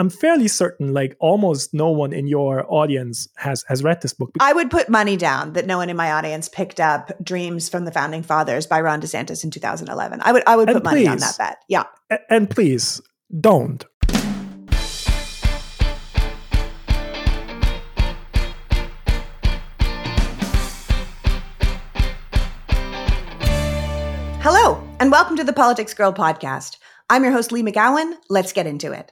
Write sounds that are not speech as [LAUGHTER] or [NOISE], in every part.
I'm fairly certain like almost no one in your audience has has read this book. I would put money down that no one in my audience picked up Dreams from the Founding Fathers by Ron DeSantis in 2011. I would I would put money on that bet. Yeah. And please don't. Hello, and welcome to the Politics Girl podcast. I'm your host, Leigh McGowan. Let's get into it.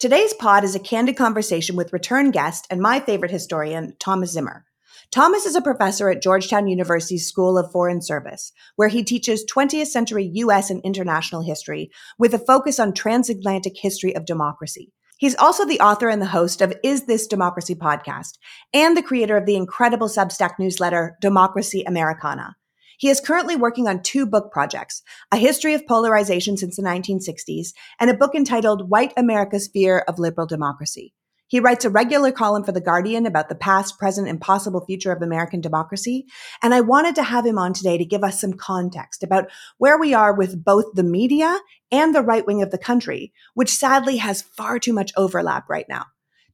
Today's pod is a candid conversation with return guest and my favorite historian, Thomas Zimmer. Thomas is a professor at Georgetown University's School of Foreign Service, where he teaches 20th century US and international history with a focus on transatlantic history of democracy. He's also the author and the host of Is This Democracy podcast and the creator of the incredible Substack newsletter Democracy Americana. He is currently working on two book projects, A History of Polarization Since the 1960s and a book entitled White America's Fear of Liberal Democracy. He writes a regular column for The Guardian about the past, present, and possible future of American democracy. And I wanted to have him on today to give us some context about where we are with both the media and the right wing of the country, which sadly has far too much overlap right now.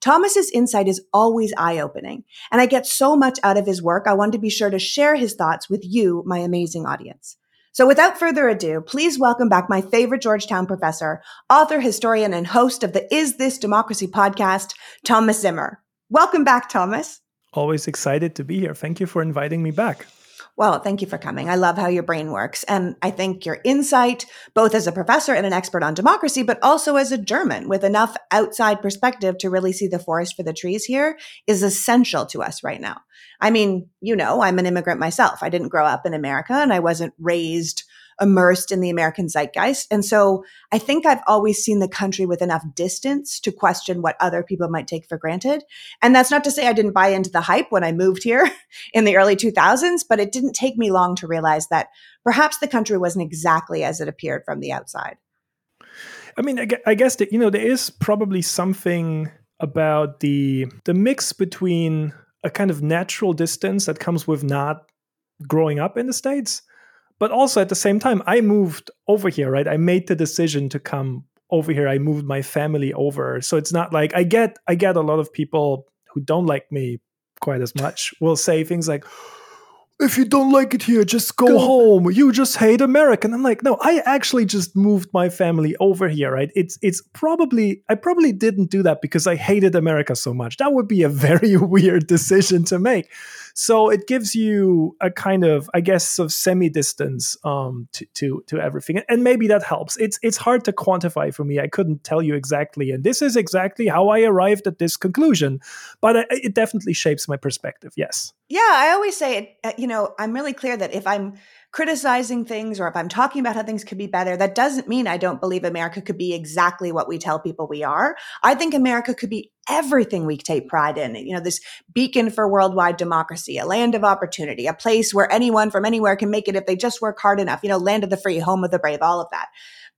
Thomas's insight is always eye opening, and I get so much out of his work. I wanted to be sure to share his thoughts with you, my amazing audience. So without further ado, please welcome back my favorite Georgetown professor, author, historian, and host of the Is This Democracy podcast, Thomas Zimmer. Welcome back, Thomas. Always excited to be here. Thank you for inviting me back. Well, thank you for coming. I love how your brain works. And I think your insight, both as a professor and an expert on democracy, but also as a German with enough outside perspective to really see the forest for the trees here, is essential to us right now. I mean, you know, I'm an immigrant myself. I didn't grow up in America and I wasn't raised immersed in the American zeitgeist. And so I think I've always seen the country with enough distance to question what other people might take for granted. And that's not to say I didn't buy into the hype when I moved here [LAUGHS] in the early 2000s, but it didn't take me long to realize that perhaps the country wasn't exactly as it appeared from the outside. I mean, I guess that, you know, there is probably something about the the mix between a kind of natural distance that comes with not growing up in the states but also at the same time i moved over here right i made the decision to come over here i moved my family over so it's not like i get i get a lot of people who don't like me quite as much will say things like if you don't like it here, just go, go, home. You just hate America. And I'm like, no, I actually just moved my family over here, right? It's it's probably I probably didn't do that because I hated America so much. That would be a [LAUGHS] very weird decision to make. So it gives you a kind of, I guess, of semi-distance um, to, to to everything, and maybe that helps. It's it's hard to quantify for me. I couldn't tell you exactly, and this is exactly how I arrived at this conclusion, but it, it definitely shapes my perspective. Yes. Yeah, I always say it. Uh, you know, I'm really clear that if I'm criticizing things or if I'm talking about how things could be better, that doesn't mean I don't believe America could be exactly what we tell people we are. I think America could be everything we take pride in. You know, this beacon for worldwide democracy, a land of opportunity, a place where anyone from anywhere can make it if they just work hard enough, you know, land of the free, home of the brave, all of that.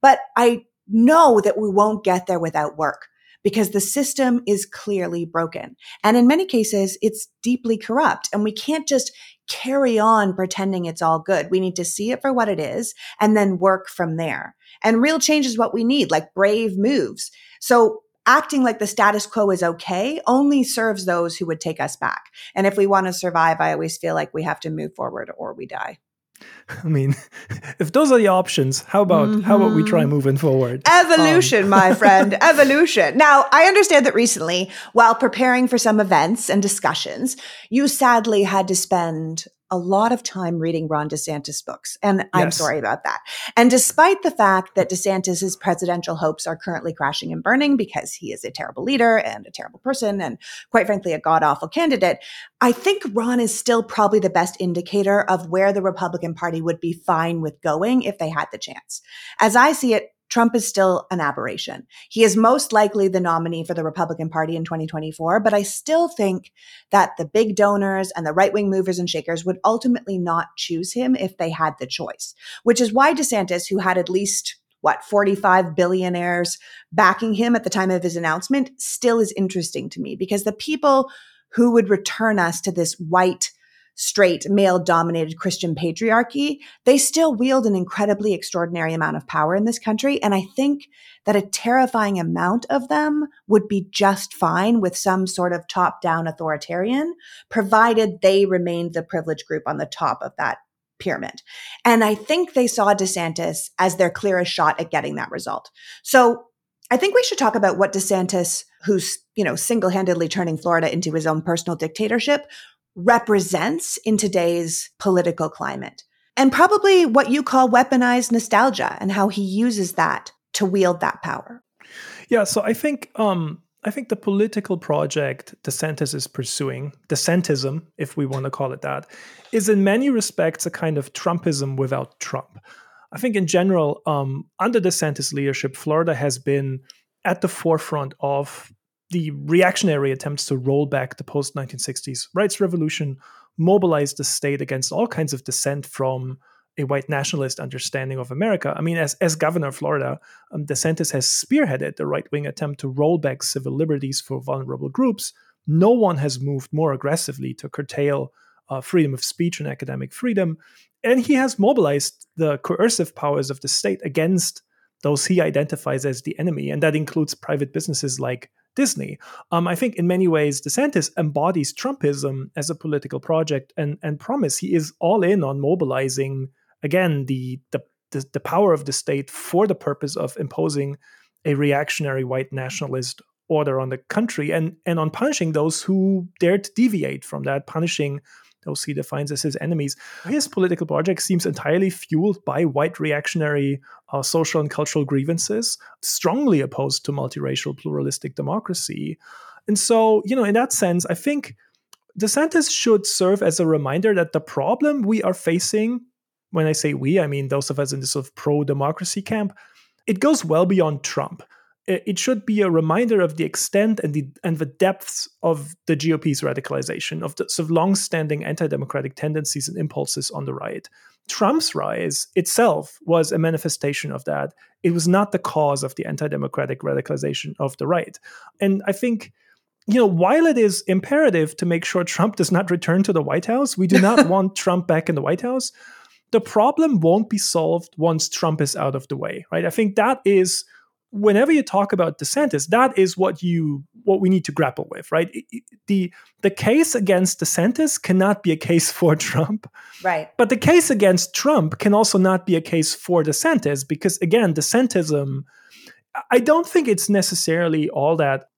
But I know that we won't get there without work because the system is clearly broken. And in many cases, it's deeply corrupt. And we can't just carry on pretending it's all good. We need to see it for what it is and then work from there. And real change is what we need, like brave moves. So acting like the status quo is okay only serves those who would take us back. And if we want to survive, I always feel like we have to move forward or we die. [LAUGHS] I mean, [LAUGHS] if those are the options, how about mm-hmm. how about we try mm-hmm. moving forward? Evolution, um. my [LAUGHS] friend, evolution. Now, I understand that recently, while preparing for some events and discussions, you sadly had to spend a lot of time reading Ron DeSantis books. And yes. I'm sorry about that. And despite the fact that DeSantis's presidential hopes are currently crashing and burning because he is a terrible leader and a terrible person and quite frankly, a god awful candidate, I think Ron is still probably the best indicator of where the Republican Party would be fine with going if they had the chance. As I see it, Trump is still an aberration. He is most likely the nominee for the Republican Party in 2024, but I still think that the big donors and the right wing movers and shakers would ultimately not choose him if they had the choice, which is why DeSantis, who had at least what 45 billionaires backing him at the time of his announcement, still is interesting to me because the people who would return us to this white straight, male dominated Christian patriarchy, they still wield an incredibly extraordinary amount of power in this country. And I think that a terrifying amount of them would be just fine with some sort of top down authoritarian, provided they remained the privileged group on the top of that pyramid. And I think they saw DeSantis as their clearest shot at getting that result. So I think we should talk about what DeSantis, who's, you know, single-handedly turning Florida into his own personal dictatorship, represents in today's political climate. And probably what you call weaponized nostalgia and how he uses that to wield that power. Yeah, so I think um I think the political project DeSantis is pursuing, DeSantism, if we want to call it that, is in many respects a kind of Trumpism without Trump. I think in general, um, under DeSantis' leadership, Florida has been at the forefront of the reactionary attempts to roll back the post 1960s rights revolution, mobilized the state against all kinds of dissent from a white nationalist understanding of America. I mean, as, as governor of Florida, um, DeSantis has spearheaded the right wing attempt to roll back civil liberties for vulnerable groups. No one has moved more aggressively to curtail uh, freedom of speech and academic freedom. And he has mobilized the coercive powers of the state against those he identifies as the enemy. And that includes private businesses like Disney. Um, I think in many ways, DeSantis embodies Trumpism as a political project and, and promise. He is all in on mobilizing again the, the the, the power of the state for the purpose of imposing a reactionary white nationalist order on the country and and on punishing those who dare to deviate from that punishing he defines as his enemies his political project seems entirely fueled by white reactionary uh, social and cultural grievances strongly opposed to multiracial pluralistic democracy and so you know in that sense i think DeSantis should serve as a reminder that the problem we are facing when I say we, I mean those of us in the sort of pro democracy camp, it goes well beyond Trump. Uh, it should be a reminder of the extent and the and the depths of the GOP's radicalization, of the sort of long-standing anti-democratic tendencies and impulses on the right. Trump's rise itself was a manifestation of that. It was not the cause of the anti-democratic radicalization of the right. And I think you know, while it is imperative to make sure Trump does not return to the White House, we do not [LAUGHS] want Trump back in the White House the problem won't be solved once Trump is out of the way, right? I think that is whenever you talk about DeSantis, that is what you what we need to grapple with, right? The the case against DeSantis cannot be a case for [LAUGHS] Trump, right? But the case against Trump can also not be a case for DeSantis because again, DeSantism. I don't think it's necessarily all that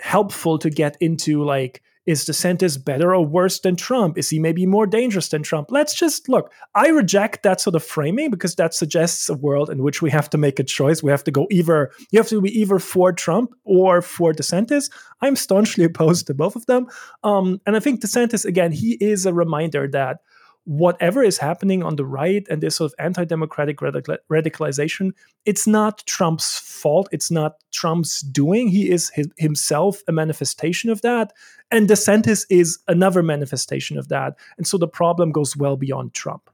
helpful to get into like is DeSantis better or worse than Trump? Is he maybe more dangerous than Trump? Let's just look. I reject that sort of framing because that suggests a world in which we have to make a choice. We have to go either, you have to be either for Trump or for DeSantis. I'm staunchly [LAUGHS] opposed to both of them. Um, and I think DeSantis, again, he is a reminder that whatever is happening on the right and this sort of anti-democratic radical- radicalization it's not trump's fault. It's not trump's doing. He is his, himself a manifestation of that. And desantis is another manifestation of that. And so the problem goes well beyond trump.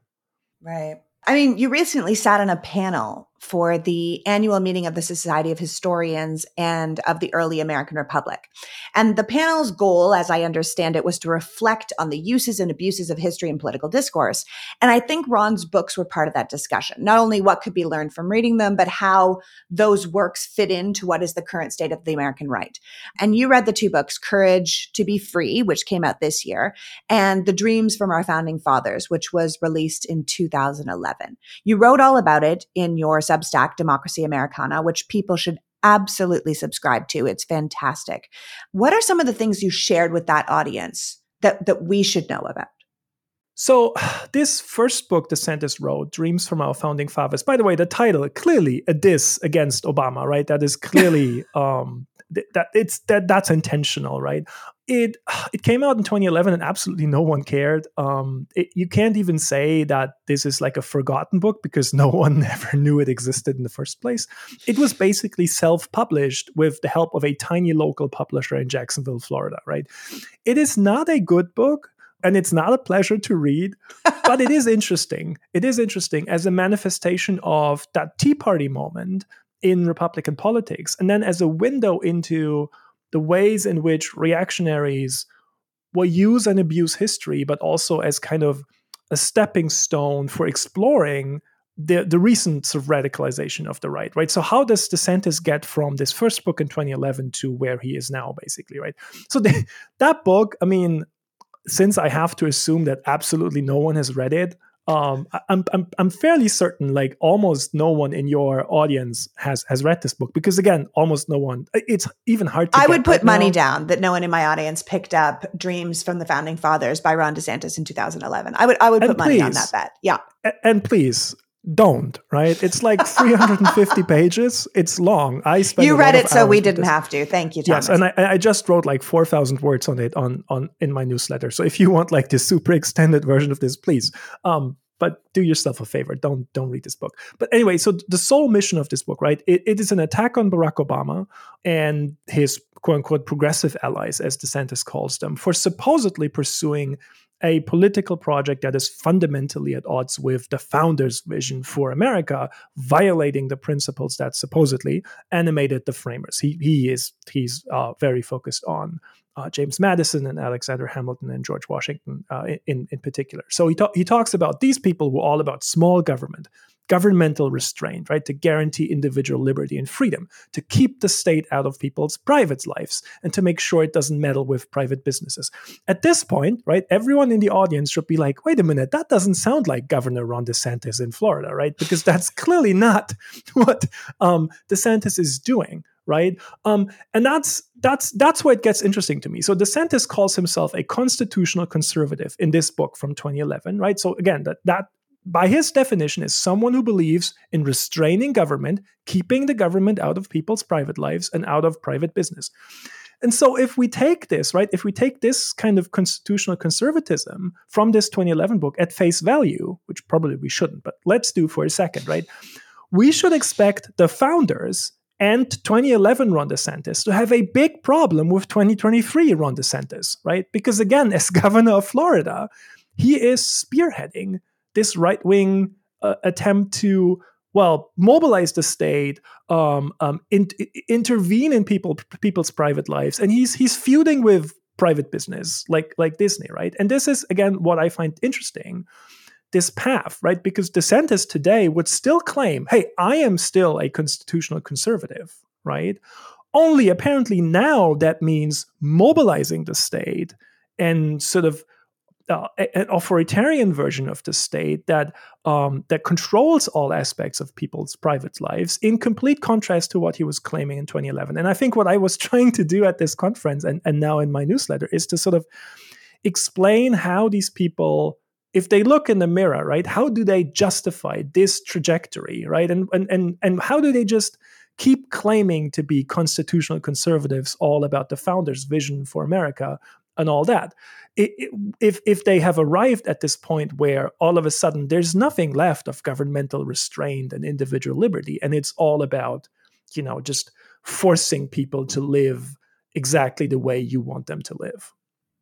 Right. I mean, you recently sat on a panel for the annual meeting of the Society of Historians and of the Early American Republic. And the panel's goal, as I understand it, was to reflect on the uses and abuses of history and political discourse. And I think Ron's books were part of that discussion. Not only what could be learned from reading them, but how those works fit into what is the current state of the American right. And you read the two books, Courage to be Free, which came out this year, and The Dreams from Our Founding Fathers, which was released in 2011. You wrote all about it in your Substack, Democracy Americana, which people should absolutely subscribe to. It's fantastic. What are some of the things you shared with that audience that, that we should know about? So, [SIGHS] this first book The DeSantis wrote, Dreams from Our Founding Fathers, by the way, the title clearly a diss against Obama, right? That is clearly [LAUGHS] um, that it's that that's intentional, right? It [SIGHS] it came out in 2011 and absolutely no one cared. Um, it, you can't even say that this is like a forgotten book because [LAUGHS] no one [LAUGHS] ever knew it existed in the first place. It was basically self-published with the help of a tiny local publisher in Jacksonville, Florida, right? It is not a good book and it's not a pleasure to read, [LAUGHS] but it is interesting. It is interesting as a manifestation of that Tea Party moment in Republican politics, and then as a window into the ways in which reactionaries will use and abuse history, but also as kind of a stepping stone for exploring the the recent sort of radicalization of the right, right? So how does DeSantis get from this first book in 2011 to where he is now, basically, right? So the, [LAUGHS] that book, I mean, since I have to assume that absolutely no one has read it, um, I'm, I'm I'm fairly certain like almost no one in your audience has has read this book because again almost no one it's even hard to I would put right money now. down that no one in my audience picked up Dreams from the Founding Fathers by Ron DeSantis in 2011 I would I would And put money on that bet. Yeah. A- and please don't right? It's like [LAUGHS] 350 pages. It's long. I spent you read it so we didn't have to. Thank you Thomas yes and I, I just wrote like 4000 words on it on on in my newsletter. So if you want like this super extended version of this please. Um but do yourself a favor. Don't don't read this book. But anyway so the sole mission of this book right it, it is an attack on barack obama and his quote unquote progressive allies as desantis calls them for supposedly pursuing a political project that is fundamentally at odds with the founders' vision for America, violating the principles that supposedly animated the framers. He he is he's uh, very focused on uh, James Madison and Alexander Hamilton and George Washington uh, in in particular. So he ta- he talks about these people were all about small government, governmental restraint, right, to guarantee individual liberty and freedom, to keep the state out of people's private lives, and to make sure it doesn't meddle with private businesses. At this point, right, everyone in the audience should be like, wait a minute, that doesn't sound like Governor Ron DeSantis in Florida, right? Because that's [LAUGHS] clearly not what um, DeSantis is doing right um, and that's that's that's where it gets interesting to me so desantis calls himself a constitutional conservative in this book from 2011 right so again that that by his definition is someone who believes in restraining government keeping the government out of people's private lives and out of private business and so if we take this right if we take this kind of constitutional conservatism from this 2011 book at face value which probably we shouldn't but let's do for a second right we should expect the founders and 2011 Ron DeSantis to have a big problem with 2023 Ron DeSantis, right? Because again, [LAUGHS] as governor of Florida, he is spearheading this right wing uh, attempt to, well, mobilize the state, um, um, in, intervene in people people's private lives, and he's he's feuding with private business like like Disney, right? And this is again what I find interesting this path, right? Because DeSantis today would still claim, hey, I am still a constitutional conservative, right? Only apparently now that means mobilizing the state and sort of uh, an authoritarian version of the state that um, that controls all aspects of people's private lives, in complete contrast to what he was claiming in 2011. And I think what I was [LAUGHS] trying to do at this conference and, and now in my newsletter is to sort of explain how these people if they look in the mirror, right, how do they justify this trajectory, right? And and and and how do they just keep claiming to be constitutional conservatives all about the founders' vision for America and all that? If if they have arrived at this point where all of a sudden there's nothing left of governmental restraint and individual liberty, and it's all about, you know, just forcing people to live exactly the way you want them to live.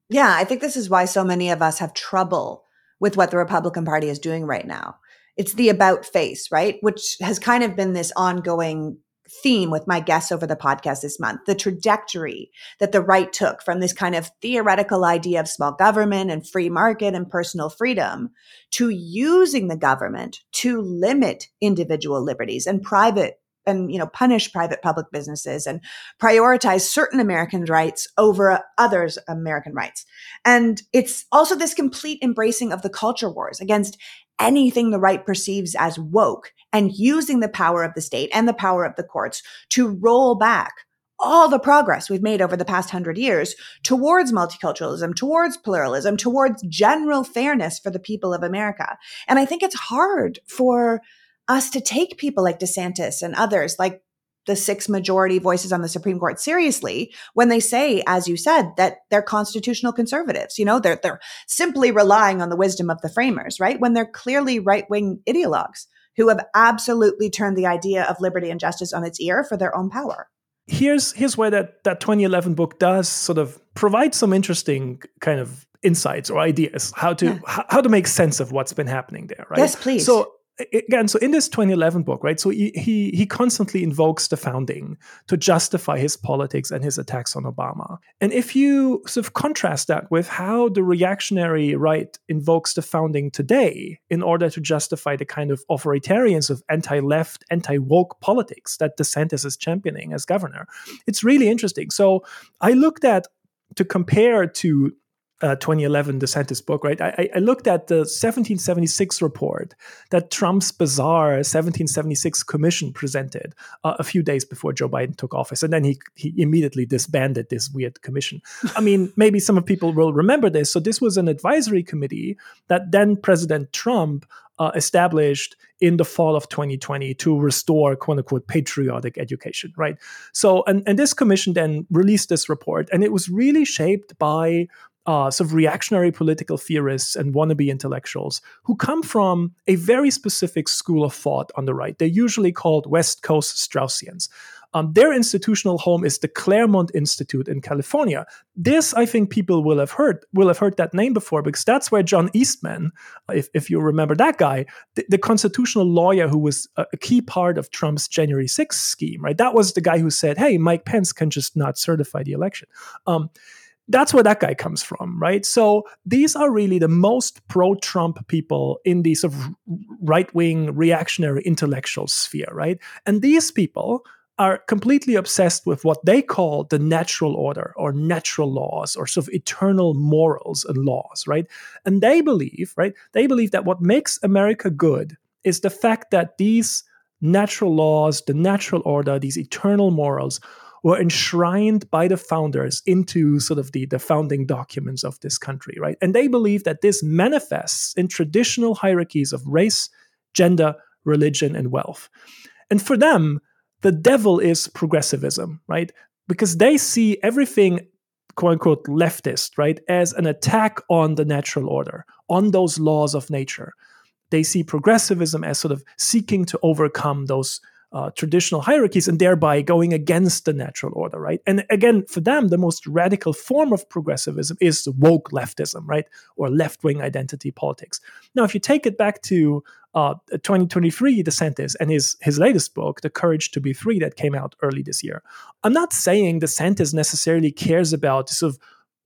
Yeah, I think this is why so many of us have trouble with what the Republican Party is doing right now. It's the about face, right? Which has kind of been this ongoing theme with my guests over the podcast this month the trajectory that the right took from this kind of theoretical idea of small government and free market and personal freedom to using the government to limit individual liberties and private and you know punish private public businesses and prioritize certain american rights over others american rights. And it's also this complete embracing of the culture wars against anything the right perceives as woke and using the power of the state and the power of the courts to roll back all the progress we've made over the past hundred years towards multiculturalism, towards pluralism, towards general fairness for the people of America. And I think it's hard for us to take people like DeSantis and others, like the six majority voices on the Supreme Court seriously when they say, as you said, that they're constitutional conservatives. You know, they're they're simply relying on the wisdom of the framers, right? When they're clearly right wing ideologues who have absolutely turned the idea of liberty and justice on its ear for their own power. Here's here's where that that 2011 book does sort of provide some interesting kind of insights or ideas how to Yeah. how, how to make sense of what's been happening there, right? Yes, please. So again, so in this 2011 book, right? So he, he he constantly invokes the founding to justify his politics and his attacks on Obama. And if you sort of contrast that with how the reactionary right invokes the founding today in order to justify the kind of authoritarians of anti-left, anti-woke politics that DeSantis is championing as governor, it's really interesting. So I looked at to compare to uh, 2011 DeSantis book, right? I, I, looked at the 1776 report that Trump's bizarre 1776 commission presented uh, a few days before Joe Biden took office, and then he he immediately disbanded this weird commission. I mean, [LAUGHS] maybe some of people will remember this. So this was an advisory committee that then President Trump uh, established in the fall of 2020 to restore quote unquote patriotic education, right? So, and, and this commission then released this report, and it was really shaped by uh, sort of reactionary political theorists and wannabe intellectuals who come from a very specific school of thought on the right. They're usually called West Coast Straussians. Um, their institutional home is the Claremont Institute in California. This, I think, people will have heard will have heard that name before because that's where John Eastman, if, if you remember that guy, the, the constitutional lawyer who was a, a, key part of Trump's January 6th scheme, right? That was the guy who said, "Hey, Mike Pence can just not certify the election." Um, that's where that guy comes from, right? So these are really the most pro Trump people in the sort of right wing reactionary intellectual sphere, right? And these people are completely obsessed with what they call the natural order or natural laws or sort of eternal morals and laws, right? And they believe, right? They believe that what makes America good is the fact that these natural laws, the natural order, these eternal morals were enshrined by the founders into sort of the, the founding documents of this country, right? And they believe that this manifests in traditional hierarchies of race, gender, religion, and wealth. And for them, the devil is progressivism, right? Because they see everything quote unquote leftist, right, as an attack on the natural order, on those laws of nature. They see progressivism as sort of seeking to overcome those uh, traditional hierarchies and thereby going against the natural order, right? And again, for them, the most radical form of progressivism is woke leftism, right? Or left wing identity politics. Now, if you take it back to uh, 2023 DeSantis and his his latest book, The Courage to Be Free, that came out early this year, I'm not saying DeSantis necessarily cares about sort of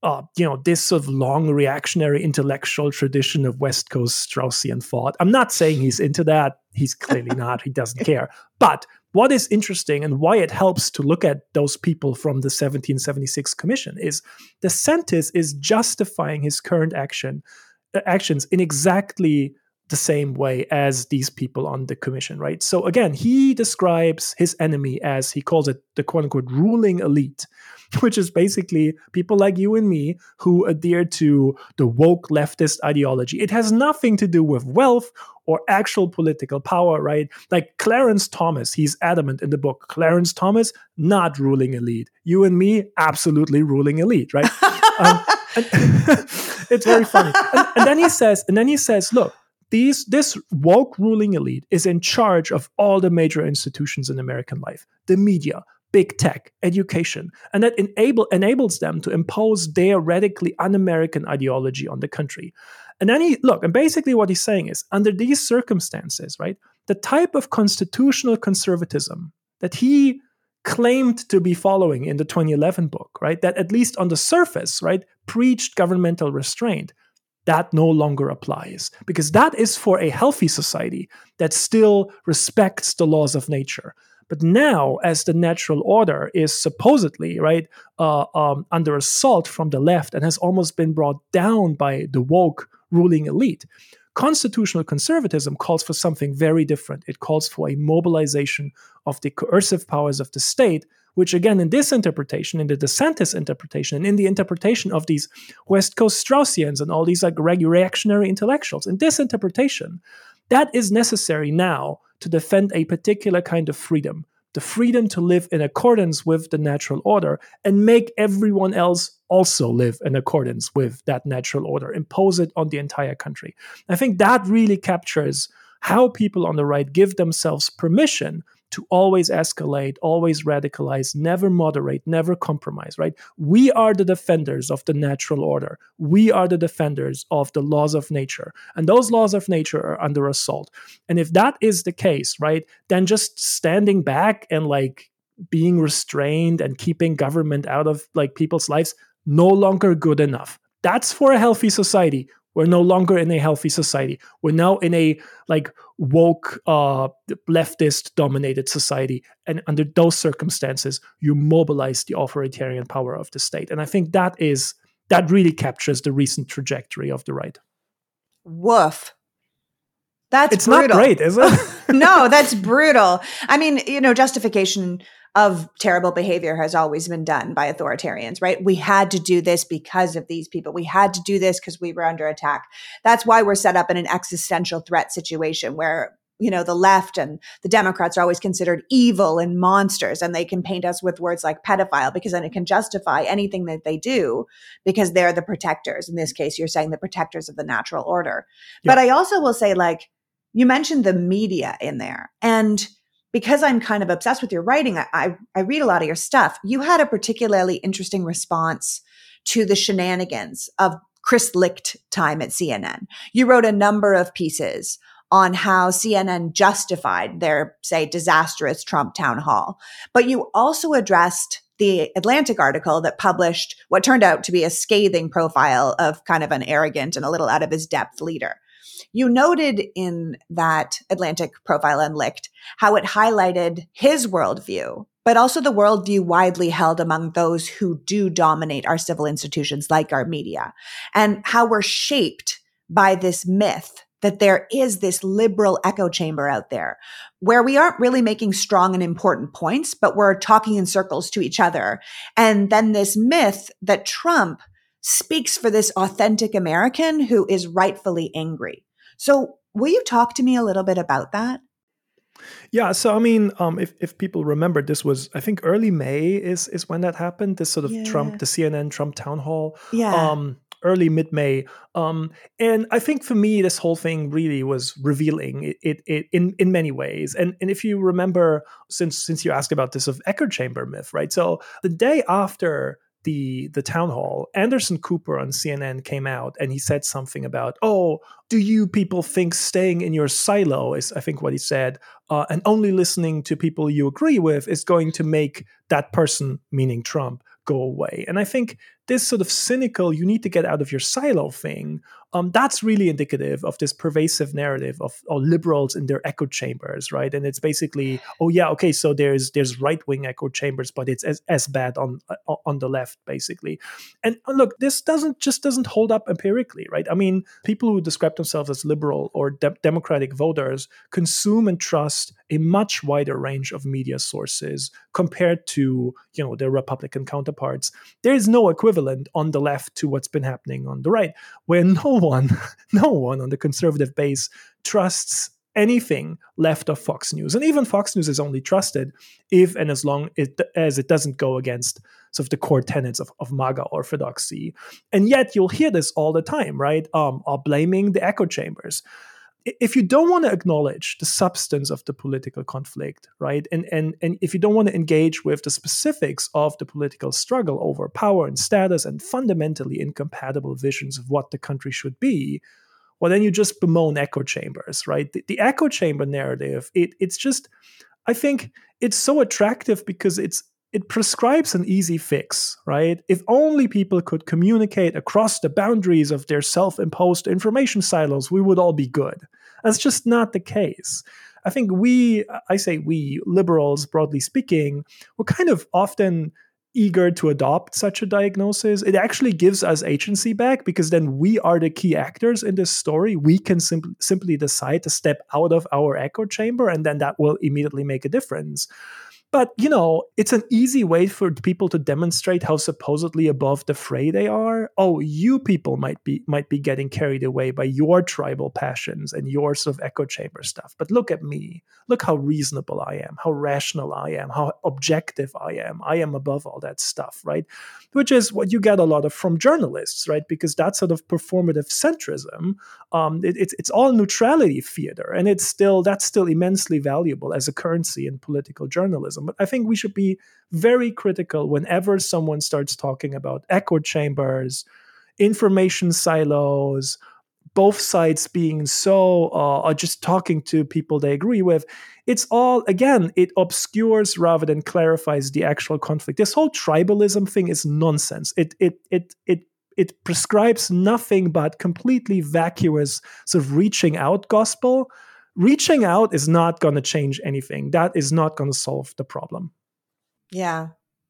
uh, you know, this sort of long reactionary intellectual tradition of West Coast Straussian thought. I'm not saying he's into that. He's clearly [LAUGHS] not. He doesn't care. But what is interesting and why it helps to look at those people from the 1776 Commission is DeSantis is justifying his current action uh, actions in exactly the same way as these people on the commission, right? So again, he describes his enemy as he calls it the quote unquote ruling elite, [LAUGHS] which is basically people like you and me who adhere to the woke leftist ideology. It has nothing to do with wealth or actual political power, right? Like Clarence Thomas, he's adamant in the book. Clarence Thomas, not ruling elite. You and me, absolutely ruling elite, right? [LAUGHS] um, [LAUGHS] it's very funny. And, and then he says, and then he says, look, these, this woke ruling elite is in charge of all the major institutions in American life the media, big tech, education, and that enable, enables them to impose their radically un American ideology on the country. And then he, look, and basically what he's saying is under these circumstances, right, the type of constitutional conservatism that he claimed to be following in the 2011 book, right, that at least on the surface, right, preached governmental restraint, that no longer applies because that is for a healthy society that still respects the laws of nature. But now, as the natural order is supposedly right uh, um, under assault from the left and has almost been brought down by the woke ruling elite, constitutional conservatism calls for something very different. It calls for a mobilization of the coercive powers of the state which again in this interpretation in the DeSantis interpretation and in the interpretation of these west coast straussians and all these like reactionary intellectuals in this interpretation that is necessary now to defend a particular kind of freedom the freedom to live in accordance with the natural order and make everyone else also live in accordance with that natural order impose it on the entire country. I think that really captures how people on the right give themselves permission to always escalate, always radicalize, never moderate, never compromise, right? We are the defenders of the natural order. We are the defenders of the laws of nature. And those laws of nature are under assault. And if that is the case, right, then just standing back and like being restrained and keeping government out of like people's lives no longer good enough. That's for a healthy society. We're no longer in a healthy society. We're now in a like woke, uh, leftist dominated society. And under those circumstances, you mobilize the authoritarian power of the state. And I think that is that really captures the recent trajectory of the right. Woof. That's it's brutal. not great, is it? [LAUGHS] no, [LAUGHS] that's brutal. I mean, you know, justification of terrible behavior has always been done by authoritarians, right? We had to do this because of these people. We had to do this because we were under attack. That's why we're set up in an existential threat situation where you know the left and the democrats are always considered evil and monsters and they can paint us with words like pedophile because then it can justify anything that they do because they're the protectors in this case you're saying the protectors of the natural order yeah. but i also will say like you mentioned the media in there and because I'm kind of obsessed with your writing, I, I read a lot of your stuff. You had a particularly interesting response to the shenanigans of Chris Licht time at CNN. You wrote a number of pieces on how CNN justified their, say, disastrous Trump town hall. But you also addressed the Atlantic article that published what turned out to be a scathing profile of kind of an arrogant and a little out of his depth leader. You noted in that Atlantic profile Licht how it highlighted his worldview, but also the worldview widely held among those who do dominate our civil institutions like our media, and how we're shaped by this myth that there is this liberal echo chamber out there where we aren't really making strong and important points, but we're talking in circles to each other. And then this myth that Trump speaks for this authentic American who is rightfully angry. So, will you talk to me a little bit about that? Yeah, so I mean, um, if if people remember, this was I think early May is is when that happened. This sort of yeah. Trump, the CNN Trump town hall. Yeah. Um, early mid May. Um, and I think for me, this whole thing really was revealing it, it, it, in in many ways. And and if you remember, since since you asked about this of echo chamber myth, right? So the day after the the town hall, Anderson Cooper on CNN came out and he said something about, "Oh, do you people think staying in your silo is, I think, what he said, uh, and only listening to people you agree with is going to make that person, meaning Trump, go away?" And I think this sort of cynical, you need to get out of your silo thing um, that's really indicative of this pervasive narrative of, of, liberals in their echo chambers, right? And it's basically, oh yeah, okay, so there's there's right wing echo chambers, but it's as, as bad on uh, on the left, basically. And uh, look, this doesn't just doesn't hold up empirically, right? I mean, people who describe themselves as liberal or de- democratic voters consume and trust a much wider range of media sources compared to you know their Republican counterparts. There is no equivalent on the left to what's been happening on the right, where [LAUGHS] no one, [LAUGHS] no one on the conservative base trusts anything left of Fox News. And even Fox News is only trusted if and as long it, as it doesn't go against sort of the core tenets of, of MAGA orthodoxy. And yet you'll hear this all the time, right? Um, are blaming the echo chambers if you don't want to acknowledge the substance of the political conflict, right, and and and if you don't want to engage with the specifics of the political struggle over power and status and fundamentally incompatible visions of what the country should be, well, then you just bemoan echo chambers, right? The, the echo chamber narrative, it it's just, I think it's so attractive because it's it prescribes an easy fix, right? If only people could communicate across the boundaries of their self imposed information silos, we would all be good. That's just not the case. I think we, I say we, liberals, broadly speaking, we're kind of often eager to adopt such a diagnosis. It actually gives us agency back because then we are the key actors in this story. We can sim- simply decide to step out of our echo chamber, and then that will immediately make a difference. But you know it's an easy way for people to demonstrate how supposedly above the fray they are. Oh you people might be might be getting carried away by your tribal passions and your sort of echo chamber stuff. But look at me. Look how reasonable i am how rational i am how objective i am. I am above all that stuff right? Which is what you get a lot of from journalists right? Because that sort of performative centrism um, it, it's, it's all neutrality theater and it's still that's still immensely valuable as a currency in political journalism but I think we should be very critical whenever someone starts talking about echo chambers, information silos, both sides being so uh, or just talking to people they agree with. It's all again it obscures rather than clarifies the actual conflict. This whole tribalism thing is nonsense. It it it it it prescribes nothing but completely vacuous sort of reaching out gospel reaching out is not going to change anything. That is not going to solve the problem. Yeah.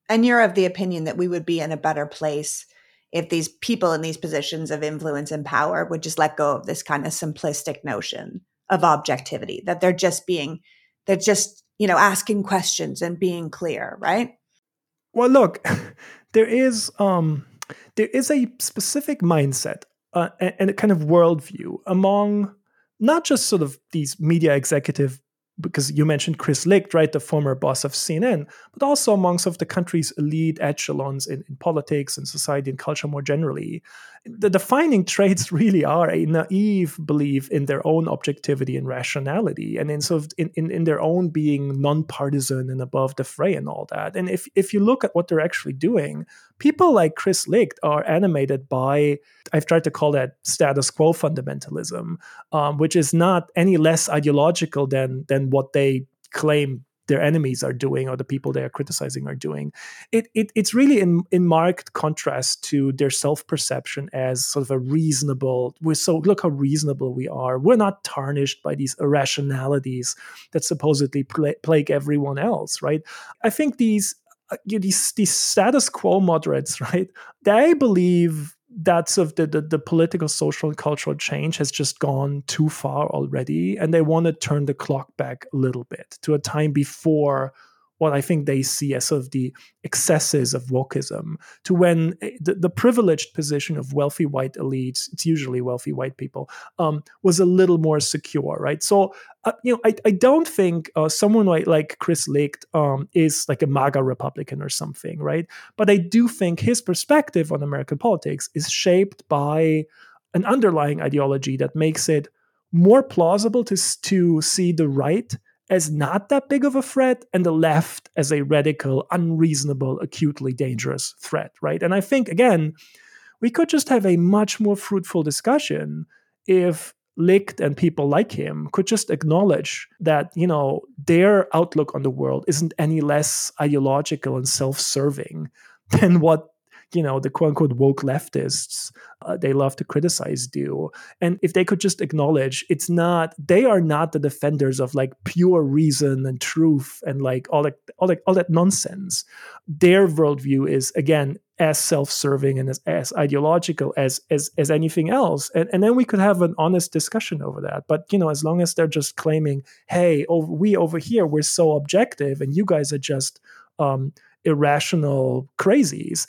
And you're of the opinion that we would be in a better place if these people in these positions of influence and power would just let go of this kind of simplistic notion of objectivity, that they're just being, they're just, you know, asking questions and being clear, right? Well, look, [LAUGHS] there is, um, there is a specific mindset uh, and a kind of worldview among not just sort of these media executive because you mentioned Chris Licht, right, the former boss of CNN, but also amongst of the country's elite echelons in, in politics and society and culture more generally. The defining traits [LAUGHS] really are a naive belief in their own objectivity and rationality, and in sort of in, in, in their own being nonpartisan and above the fray and all that. And if if you look at what they're actually doing, people like Chris Licht are animated by, I've tried to call that status quo fundamentalism, um, which is not any less ideological than, than what they claim their enemies are doing or the people they are criticizing are doing. It, it it's really in, in marked contrast to their self-perception as sort of a reasonable, we're so look how reasonable we are. We're not tarnished by these irrationalities that supposedly plague everyone else, right? I think these uh, these these status quo moderates, [LAUGHS] right? They believe that sort of the, the, the political, social, and cultural change has just gone too far already, and they want to turn the clock back a little bit to a time before what I think they see as sort of the excesses of wokeism to when eh, the, the privileged position of wealthy white elites, it's usually wealthy white people, um, was a little more secure, right? So, uh, you know, I, I don't think uh, someone like, like Chris Licht um, is like a MAGA Republican or something, right? But I do think his perspective on American politics is shaped by an underlying ideology that makes it more plausible to, to see the right as not that big of a threat and the left as a radical, unreasonable, acutely dangerous threat, right? And I think, again, we could just have a much more fruitful discussion if Licht and people like him could just acknowledge that, you know, their outlook on the world isn't any less ideological and self serving [LAUGHS] than what you know the quote unquote woke leftists uh, they love to criticize do and if they could just acknowledge it's not they are not the defenders of like pure reason and truth and like all that all that all that nonsense. Their worldview is again as self-serving and as, as ideological as as as anything else. And, and then we could have an honest discussion over that. But you know as long as they're just claiming hey over, we over here we're so objective and you guys are just um, irrational crazies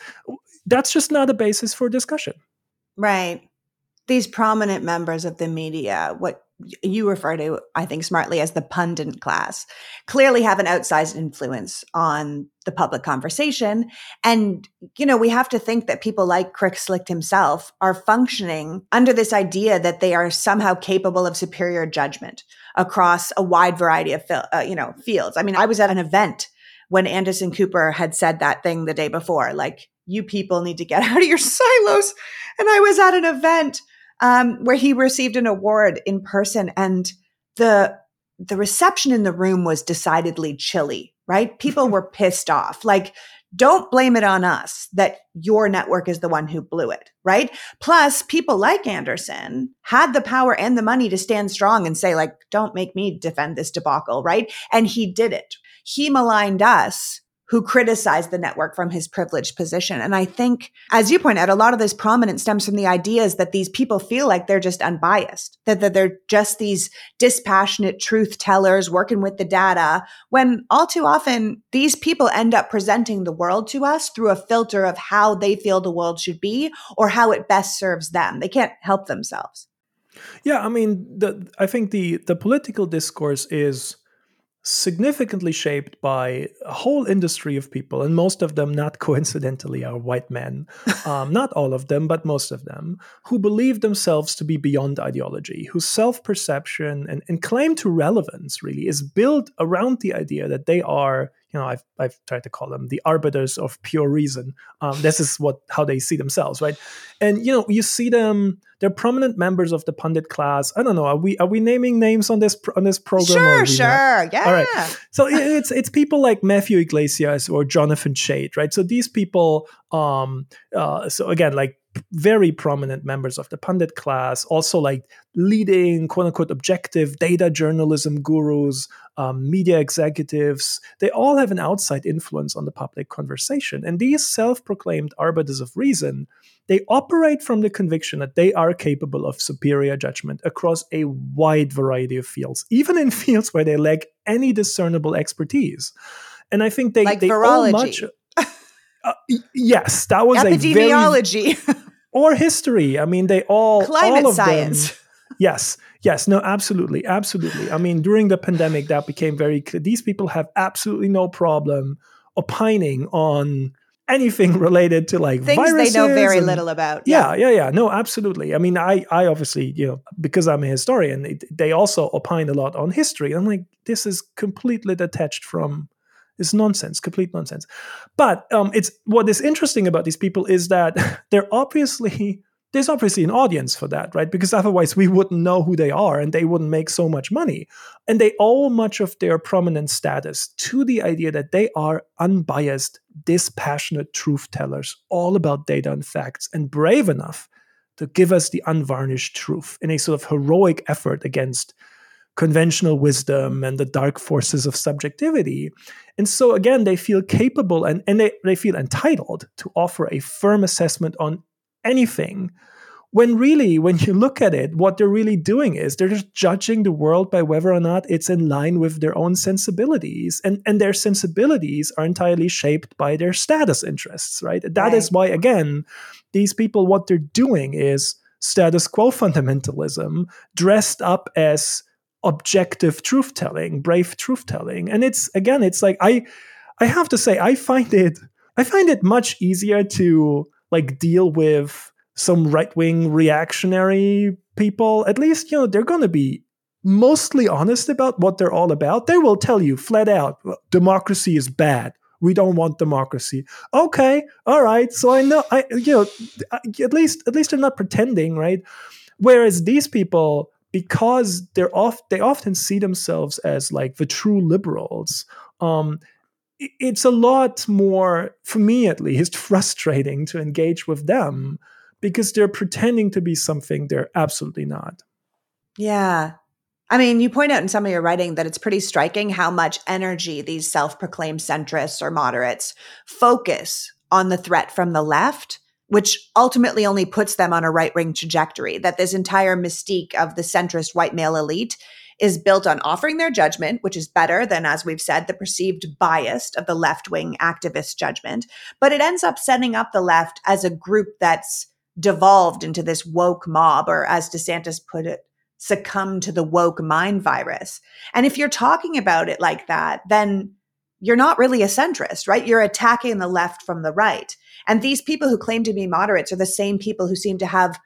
that's just not a basis for discussion. Right. These prominent members of the media, what you refer to, I think, smartly as the pundit class, clearly have an outsized influence on the public conversation. And, you know, we have to think that people like Chris Licht himself are functioning under this idea that they are somehow capable of superior judgment across a wide variety of, uh, you know, fields. I mean, I was at an event when Anderson Cooper had said that thing the day before, like, you people need to get [LAUGHS] out of your silos. And I was at an event um, where he received an award in person, and the the reception in the room was decidedly chilly. Right? People were [LAUGHS] pissed off. Like, don't blame it on us that your network is the one who blew it, right? Plus, people like Anderson had the power and the money to stand strong and say, like, don't make me defend this debacle, right? And he did it. He maligned us who criticized the network from his privileged position. And I think, as you point out, a lot of this prominence stems from the ideas that these people feel like they're just unbiased, that, that they're just these dispassionate truth tellers working with the data, when all too often these people end up presenting the world to us through a filter of how they feel the world should be or how it best serves them. They can't help themselves. Yeah, I mean, the, I think the the political discourse is significantly shaped by a whole industry of people, and most of them, not [LAUGHS] coincidentally, are white men. Um, not all of them, but most of them, who believe themselves to be beyond ideology, whose self perception and, and claim to relevance really is built around the idea that they are you know, I've, I've tried to call them the arbiters of pure reason. Um, this is what how they see themselves, right? And you know, you see them; they're prominent members of the pundit class. I don't know. Are we are we naming names on this on this program? Sure, sure, not? yeah. All right. So it's it's people like Matthew Yglesias or Jonathan Chait, right? So these people, um, uh, so again, like very prominent members of the pundit class, also like leading quote unquote objective data journalism gurus, um, media executives. They all have an outside influence on the public conversation. And these self proclaimed arbiters of reason, they operate from the conviction that they are capable of superior judgment across a wide variety of fields, even in [LAUGHS] fields where they lack any discernible expertise. And I think they, like they virology. much. [LAUGHS] Uh, yes, that was epidemiology. [LAUGHS] a very, or history. I mean, they all climate all science. Them, [LAUGHS] yes, yes, no, absolutely, absolutely. I mean, during the pandemic, that became very clear. These people have absolutely no problem opining on anything [LAUGHS] related to like things they know very and, little about. Yeah. yeah, yeah, yeah. No, absolutely. I mean, I, I obviously, you know, because I'm a historian, they, they also opine a lot on history. I'm like, this is completely detached from it's nonsense, complete nonsense. But um, it's what is interesting about these people is that [LAUGHS] they're obviously there's obviously an audience for that, right? Because otherwise we wouldn't know who they are and they wouldn't make so much money. And they owe much of their prominent status to the idea that they are unbiased, dispassionate truth tellers, all about data and facts, and brave enough to give us the unvarnished truth in a sort of heroic effort against conventional wisdom and the dark forces of subjectivity. And so again, they feel capable and, and they, they feel entitled to offer a firm assessment on anything. When really, when you look at it, what they're really doing is they're just judging the world by whether or not it's in line with their own sensibilities. And, and their sensibilities are entirely shaped by their status interests, right? That right. is why, again, these people, what they're doing is status quo fundamentalism dressed up as objective truth telling, brave truth telling. And it's again, it's like I I have to say, I find it I find it much easier to like deal with some right wing reactionary people. At least, you know, they're gonna be mostly honest about what they're all about. They will tell you flat out democracy is bad. We don't want democracy. Okay, all right. So I know I you know at least at least they're not pretending, right? Whereas these people because they're off they often see themselves as like the true liberals um, it's a lot more for me at least [LAUGHS] frustrating to engage with them because they're pretending to be something they're absolutely not. Yeah. I mean, you point out in some of your writing that it's pretty striking how much energy these self proclaimed centrists or moderates focus on the threat from the left which ultimately only puts them on a right wing trajectory. That this entire mystique of the centrist white male elite is built on offering their judgment, which is better than, as we've said, the perceived bias of the left wing activist judgment. But it ends up setting up the left as a group that's devolved into this woke mob, or as DeSantis put it, succumb to the woke mind virus. And if you're talking about it like that, then you're not really a centrist, right? You're attacking the left from the right. And these people who claim to be moderates are the same people who seem to have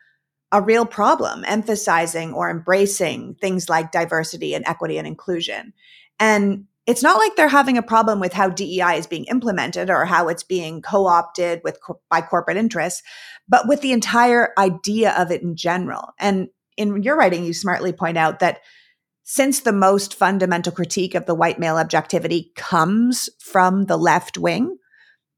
a real problem emphasizing or embracing things like diversity and equity and inclusion. And it's not like they're having a problem with how DEI is being implemented or how it's being co-opted with by corporate interests, but with the entire idea of it in general. And in your writing, you smartly point out that since the most fundamental critique of the white male objectivity comes from the left wing,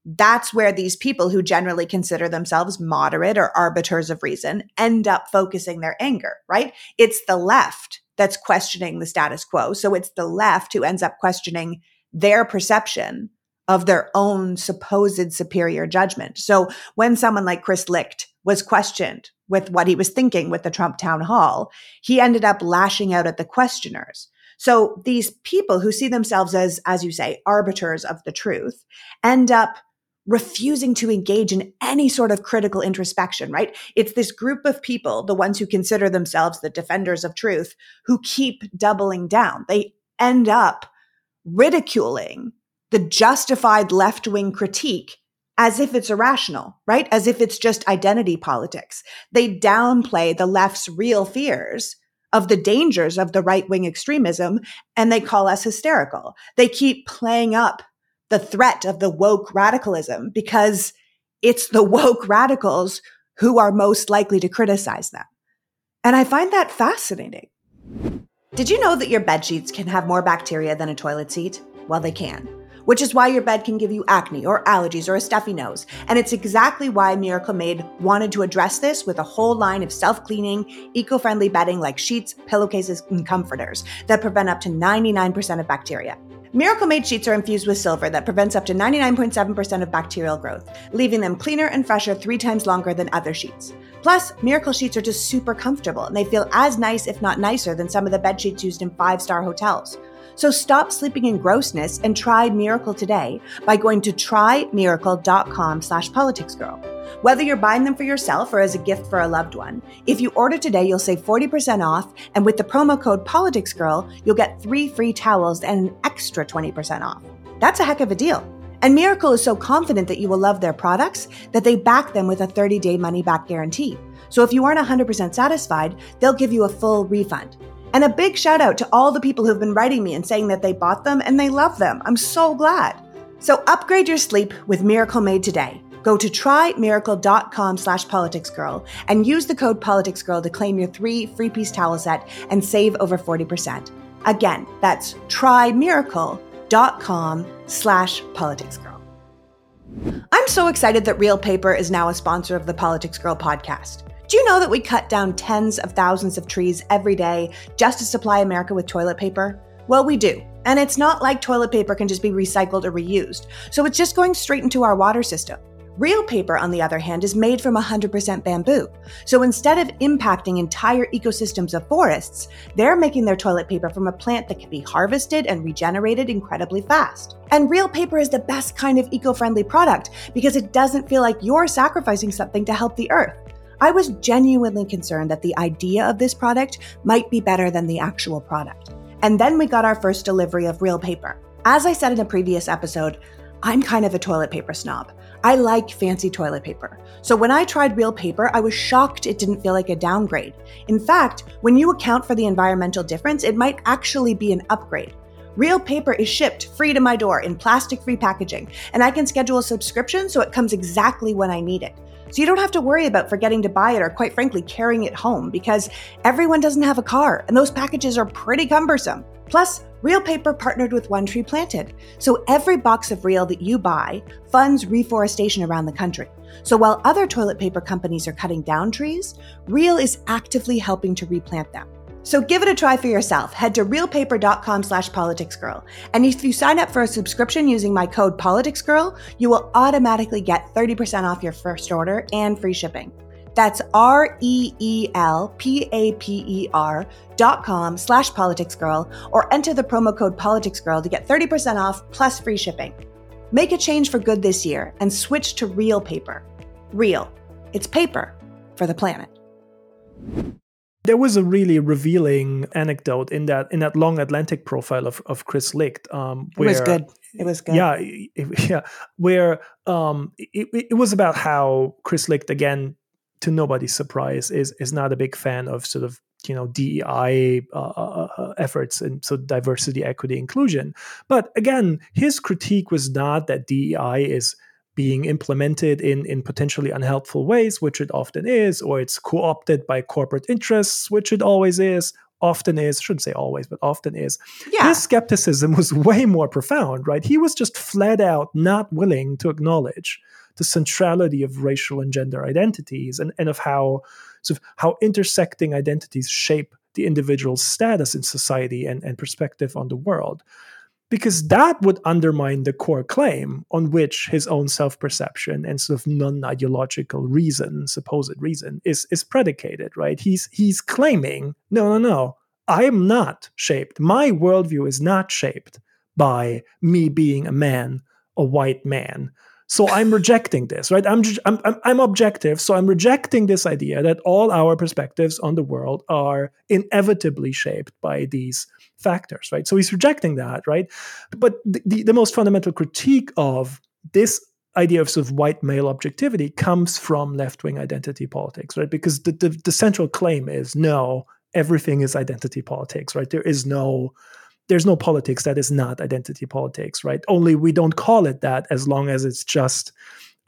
that's where these people who generally consider themselves moderate or arbiters of reason end up focusing their anger, right? It's the left that's questioning the status quo. So it's the left who ends up questioning their perception of their own supposed superior judgment. So when someone like Chris Licht was questioned with what he was thinking with the Trump town hall, he ended up lashing out at the questioners. So these people who see themselves as, as you say, arbiters of the truth end up refusing to engage in any sort of critical introspection, right? It's this group of people, the ones who consider themselves the defenders of truth, who keep doubling down. They end up ridiculing the justified left wing critique as if it's irrational, right? As if it's just identity politics. They downplay the left's real fears of the dangers of the right wing extremism and they call us hysterical. They keep playing up the threat of the woke radicalism because it's the woke radicals who are most likely to criticize them. And I find that fascinating. Did you know that your bed sheets can have more bacteria than a toilet seat? Well, they can which is why your bed can give you acne or allergies or a stuffy nose. And it's exactly why Miracle Made wanted to address this with a whole line of self cleaning, eco friendly bedding like sheets, pillowcases, and comforters that prevent up to 99% of bacteria. Miracle Made sheets are infused with silver that prevents up to 99.7% of bacterial growth, leaving them cleaner and fresher three times longer than other sheets. Plus, Miracle sheets are just super comfortable and they feel as nice, if not nicer, than some of the bed sheets used in five star hotels. So stop sleeping in grossness and try Miracle today by going to trymiracle.com slash politicsgirl. Whether you're buying them for yourself or as a gift for a loved one, if you order today, you'll save 40% off. And with the promo code politicsgirl, you'll get three free towels and an extra 20% off. That's a heck of a deal. And Miracle is so confident that you will love their products that they back them with a 30 day money back guarantee. So if you aren't 100% satisfied, they'll give you a full refund. And a big shout out to all the people who've been writing me and saying that they bought them and they love them. I'm so glad. So upgrade your sleep with Miracle Made today. Go to trymiracle.com slash politicsgirl and use the code politicsgirl to claim your three free piece towel set and save over 40%. Again, that's trymiracle.com slash politicsgirl. I'm so excited that Reel Paper is now a sponsor of the Politics Girl podcast. Do you know that we cut down tens of thousands of trees every day just to supply America with toilet paper? Well, we do. And it's not like toilet paper can just be recycled or reused. So it's just going straight into our water system. Reel paper, on the other hand, is made from 100% bamboo. So instead of impacting entire ecosystems of forests, they're making their toilet paper from a plant that can be harvested and regenerated incredibly fast. And reel paper is the best kind of eco friendly product because it doesn't feel like you're sacrificing something to help the earth. I was genuinely concerned that the idea of this product might be better than the actual product. And then we got our first delivery of reel paper. As I said in a previous episode, I'm kind of a toilet paper snob. I like fancy toilet paper. So when I tried reel paper, I was shocked it didn't feel like a downgrade. In fact, when you account for the environmental difference, it might actually be an upgrade. Reel paper is shipped free to my door in plastic free packaging, and I can schedule a subscription so it comes exactly when I need it. So you don't have to worry about forgetting to buy it or, quite frankly, carrying it home because everyone doesn't have a car and those packages are pretty cumbersome. Plus, Reel Paper partnered with One Tree Planted. So every box of Reel that you buy funds reforestation around the country. So while other toilet paper companies are cutting down trees, Reel is actively helping to replant them. So give it a try for yourself. Head to reelpaper.com slash politicsgirl. And if you sign up for a subscription using my code politicsgirl, you will automatically get 30% off your first order and free shipping. That's R E E L P A P E R dot com slash politicsgirl or enter the promo code politicsgirl to get 30% off plus free shipping. Make a change for good this year and switch to reel paper. Reel. It's paper for the planet. There was a really revealing anecdote in that in that long Atlantic profile of, of Chris Licht. Um, where, it was good. It was good. Yeah, it, [LAUGHS] yeah. Where um, it, it was about how Chris Licht, again, to nobody's surprise, is is not a big fan of sort of you know DEI uh, uh, uh, efforts and so diversity, equity, inclusion. But again, his critique was not that DEI is being implemented in, in potentially unhelpful ways, which it often is, or it's co opted by corporate interests, which it always is, often is, I shouldn't say always, but often is. Yeah. His skepticism was [LAUGHS] way more profound, right? He was just flat out not willing to acknowledge the centrality of racial and gender identities and, and of how sort of how intersecting identities shape the individual's status in society and, and perspective on the world. Because that would undermine the core claim on which his own self-perception and sort of non-ideological reason supposed reason is is predicated right? He's he's claiming no no no i am not shaped. My worldview is not shaped by me being a man a white man so I'm rejecting this, right? I'm, I'm, I'm objective. So I'm rejecting this idea that all our perspectives on the world are inevitably shaped by these factors, right? So he's rejecting that, right? But the, the, the most fundamental critique of this idea of sort of white male objectivity comes from left wing identity politics, right? Because the, the, the central claim is no, everything is identity politics, right? There is no there's no politics that is not identity politics, right? Only we don't call it that as long as it's just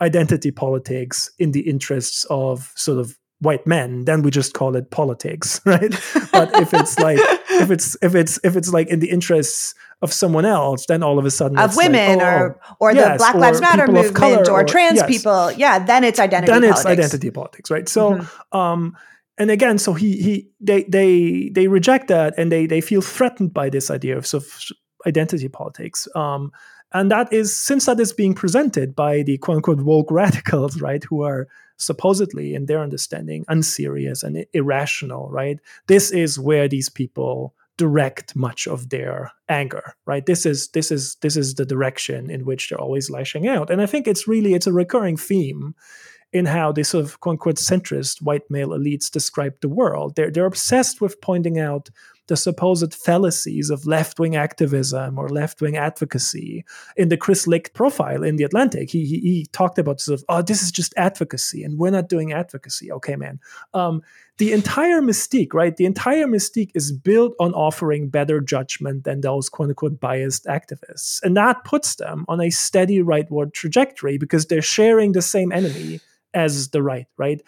identity politics in the interests of sort of white men then we just call it politics [LAUGHS] right but if it's like if it's if it's if it's like in the interests of someone else then all of a sudden of women like, oh, or or yes, the black lives matter movement or, or, trans yes. people yeah then it's identity then politics. it's identity politics right so mm-hmm. um and again, so he he they they they reject that and they they feel threatened by this idea of of identity politics. Um, and that is since that is being presented by the quote unquote woke [LAUGHS] radicals, right, who are supposedly, in their understanding, unserious and irrational, right? This is where these people direct much of their anger right this is this is this is the direction in which they're always lashing out and i think it's really it's a recurring theme in how these sort of quote unquote centrist white male elites describe the world. They're, they're obsessed with pointing out the supposed fallacies of left wing activism or left wing advocacy. In the Chris Licht profile in The Atlantic, he, he, he, talked about sort of, oh, this is just advocacy and we're not doing advocacy. Okay, man. Um, the entire mystique, right? The entire mystique is built on offering better judgment than those quote unquote biased activists. And that puts them on a steady rightward trajectory because they're sharing the same enemy as the right, right?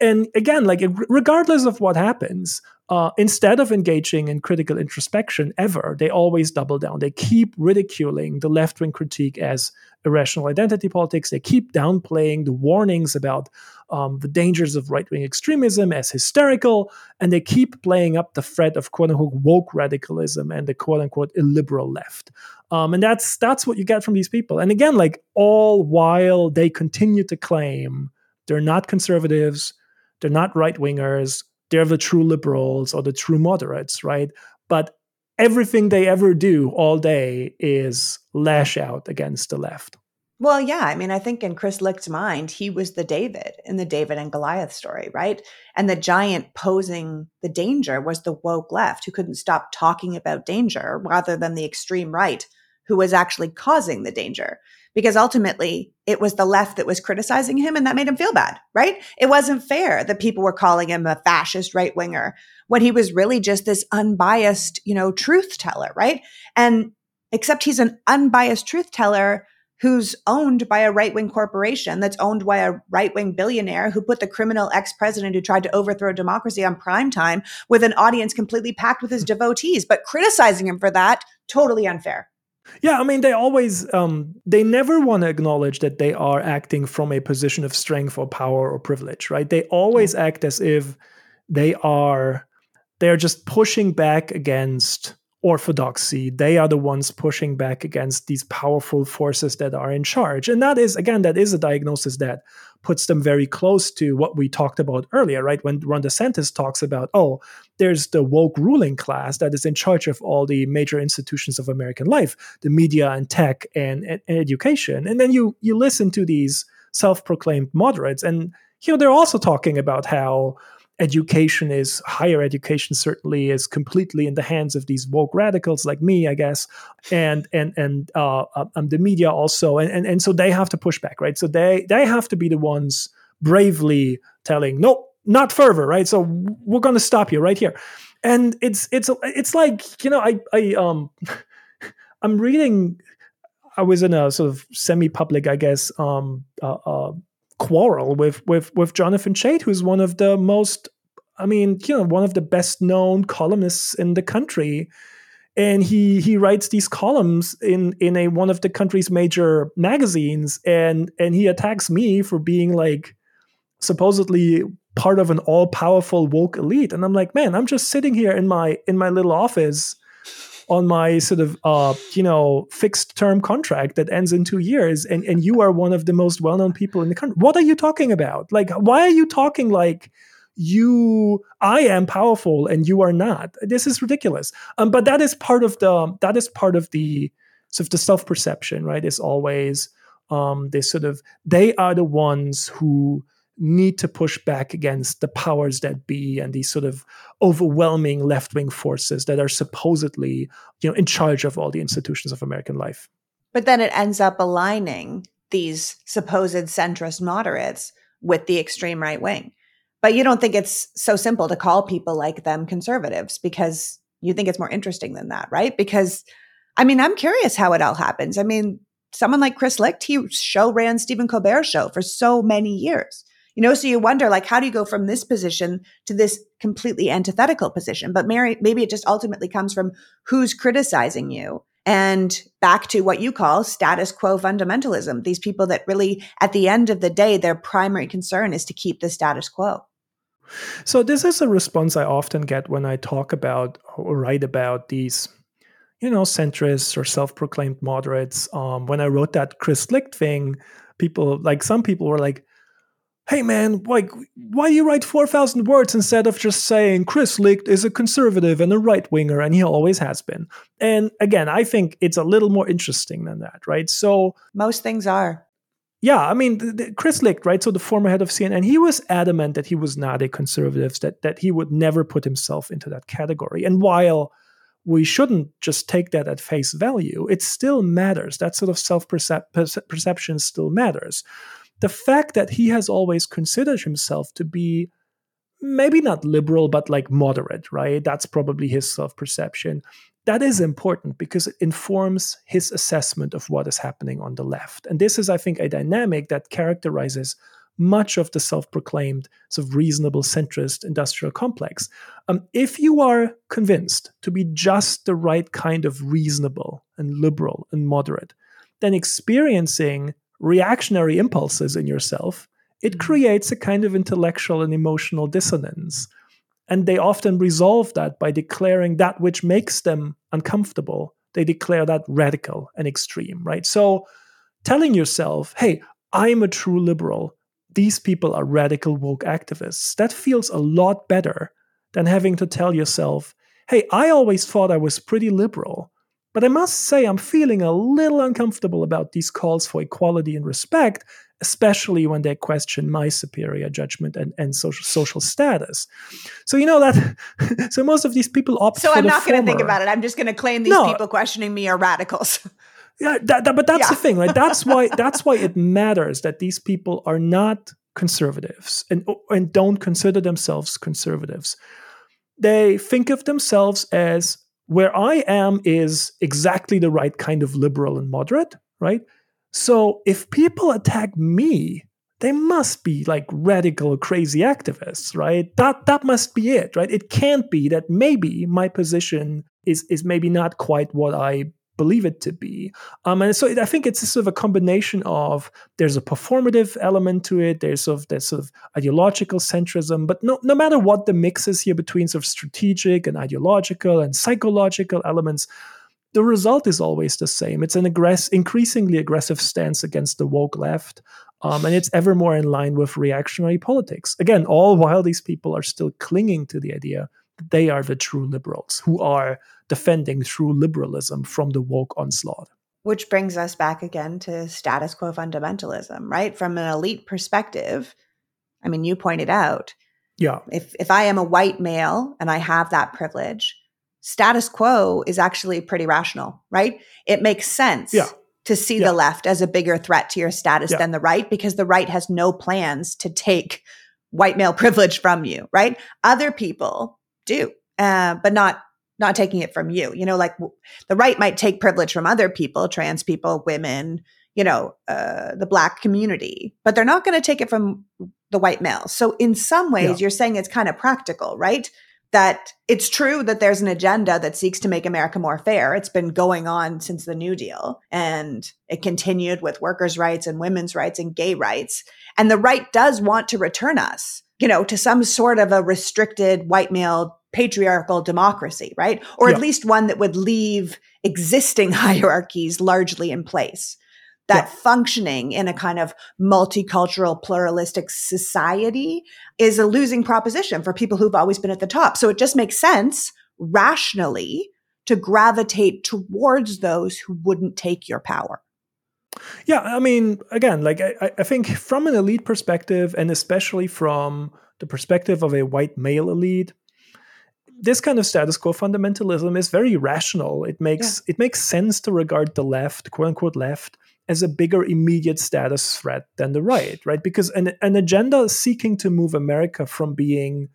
And again, like regardless of what happens, uh, instead of engaging in critical introspection ever, they always double down. They keep ridiculing the left wing critique as irrational identity politics. They keep downplaying the warnings about um, the dangers of right wing extremism as hysterical. And they keep playing up the threat of quote unquote woke radicalism and the quote unquote illiberal left. Um, and that's that's what you get from these people. And again, like all while they continue to claim they're not conservatives, they're not right wingers, they're the true liberals or the true moderates, right? But everything they ever do all day is lash out against the left. Well, yeah. I mean, I think in Chris Licht's mind, he was the David in the David and Goliath story, right? And the giant posing the danger was the woke left who couldn't stop talking about danger rather than the extreme right who was actually causing the danger because ultimately it was the left that was criticizing him and that made him feel bad, right? It wasn't fair that people were calling him a fascist right winger when he was really just this unbiased, you know, truth teller, right? And except he's an unbiased truth teller who's owned by a right wing corporation that's owned by a right wing billionaire who put the criminal ex president who tried to overthrow democracy on prime time with an audience completely packed with his devotees, but criticizing him for that, totally unfair. Yeah, I mean, they always, um, they never want to acknowledge that they are acting from a position of strength or power or privilege, right? They always act as if they are, they are just pushing back against orthodoxy. They are the ones pushing back against these powerful forces that are in charge. And that is, again, that is a diagnosis that puts them very close to what we talked about earlier, right? When Ron DeSantis talks about, oh, there's the woke ruling class that is in charge of all the major institutions of American life, the media and tech and, and, and education. And then you you listen to these self-proclaimed moderates, and you know they're also talking about how education is higher education certainly is completely in the hands of these woke radicals like me i guess. And and and uh, um, the media also. And, and and so they have to push back right? So they they have to be the ones bravely telling no not further right? So we're going to stop you right here. And it's it's it's like you know i i um [LAUGHS] i'm reading i was in a sort of semi-public i guess um uh, uh quarrel with with with Jonathan Chait, who's one of the most, I mean, you know, one of the best known columnists in the country. And he he writes these columns in in a one of the country's major magazines, and and he attacks me for being like supposedly part of an all powerful woke elite. And I'm like, man, I'm just sitting here in my in my little office on my sort of uh, you know fixed term contract that ends in two years, and and you are one of the most well known people in the country. What are you talking about? Like, why are you talking like? you i am powerful and you are not this is ridiculous um, but that is part of the that is part of the sort of the self perception right is always um, they sort of they are the ones who need to push back against the powers that be and these sort of overwhelming left-wing forces that are supposedly you know in charge of all the institutions of american life. But then it ends up aligning these supposed centrist moderates with the extreme right wing. But you don't think it's so simple to call people like them conservatives because you think it's more interesting than that right? Because i mean i'm curious how it all happens. I mean someone like chris licht he show ran stephen colbert's show for so many years you know, so you wonder, like, how do you go from this position to this completely antithetical position? But Mary, maybe it just ultimately comes from who's criticizing you and back to what you call status quo fundamentalism. These people that really, at the end of the day, their primary concern is to keep the status quo. So, this is a response I often get when I talk about or write about these you know, centrists or self-proclaimed moderates. Um, when I wrote that Chris Licht thing, people like some people were like, hey man, like, why do you write 4,000 words instead of just saying Chris Licht is a conservative and a right winger, and he always has been? And again, I think it's a little more interesting than that, right? So, most things are. Yeah, I mean, the, the Chris Licht, right? So the former head of CNN, he was adamant that he was not a conservative, that that he would never put himself into that category. And while we shouldn't just take that at face value, it still matters. That sort of self perception still matters the fact that he has always considered himself to be maybe not liberal, but like moderate, right? That's probably his self perception. That is important because it informs his assessment of what is happening on the left. And this is, I think, a dynamic that characterizes much of the self proclaimed sort of reasonable centrist industrial complex. Um, if you are convinced to be just the right kind of reasonable and liberal and moderate, then experiencing reactionary impulses in yourself, it mm-hmm. creates a kind of intellectual and emotional dissonance. And they often resolve that by declaring that which makes them uncomfortable. They declare that radical and extreme, right? So telling yourself, hey, I'm a true liberal, these people are radical woke activists, that feels a lot better than having to tell yourself, hey, I always thought I was pretty liberal, but I must say, I'm feeling a little uncomfortable about these calls for equality and respect, especially when they question my superior judgment and, and social social status. So you know that. [LAUGHS] so most of these people opt. So I'm not going to think about it. I'm just going to claim these no. people questioning me are radicals. Yeah, that, that, but that's yeah. the thing, right? That's why [LAUGHS] that's why it matters that these people are not conservatives and and don't consider themselves conservatives. They think of themselves as where I am is exactly the right kind of liberal and moderate, right? So if people attack me, they must be like radical, crazy activists, right? That that must be it, right? It can't be that maybe my position is is maybe not quite what I believe it to be. Um, and so I think it's sort of a combination of there's a performative element to it, there's sort of there's sort of ideological centrism, but no no matter what the mix is here between sort of strategic and ideological and psychological elements, the result is always the same. It's an aggress- increasingly aggressive stance against the woke left. Um, and it's ever more in line with reactionary politics. Again, all while these people are still clinging to the idea they are the true liberals who are defending true liberalism from the woke onslaught. Which brings us back again to status quo fundamentalism, right? From an elite perspective, I mean, you pointed out. Yeah. If if I am a white male and I have that privilege, status quo is actually pretty rational, right? It makes sense yeah. to see yeah. the left as a bigger threat to your status yeah. than the right because the right has no plans to take white male [LAUGHS] privilege from you, right? Other people do, uh, but not not taking it from you. You know, like the right might take privilege from other people, trans people, women, you know, uh, the black community, but they're not going to take it from the white male. So in some ways, yeah. you're saying it's kind of practical, right? That it's true that there's an agenda that seeks to make America more fair. It's been going on since the New Deal and it continued with workers' rights and women's rights and gay rights. And the right does want to return us, you know, to some sort of a restricted white male patriarchal democracy, right? Or yeah. at least one that would leave existing [LAUGHS] hierarchies largely in place. That yeah. functioning in a kind of multicultural, pluralistic society is a losing proposition for people who've always been at the top. So it just makes sense rationally to gravitate towards those who wouldn't take your power. Yeah, I mean, again, like I, I think from an elite perspective, and especially from the perspective of a white male elite, this kind of status quo fundamentalism is very rational. It makes yeah. it makes sense to regard the left, quote unquote left, as a bigger immediate status threat than the right, right? Because an, an agenda seeking to move America from being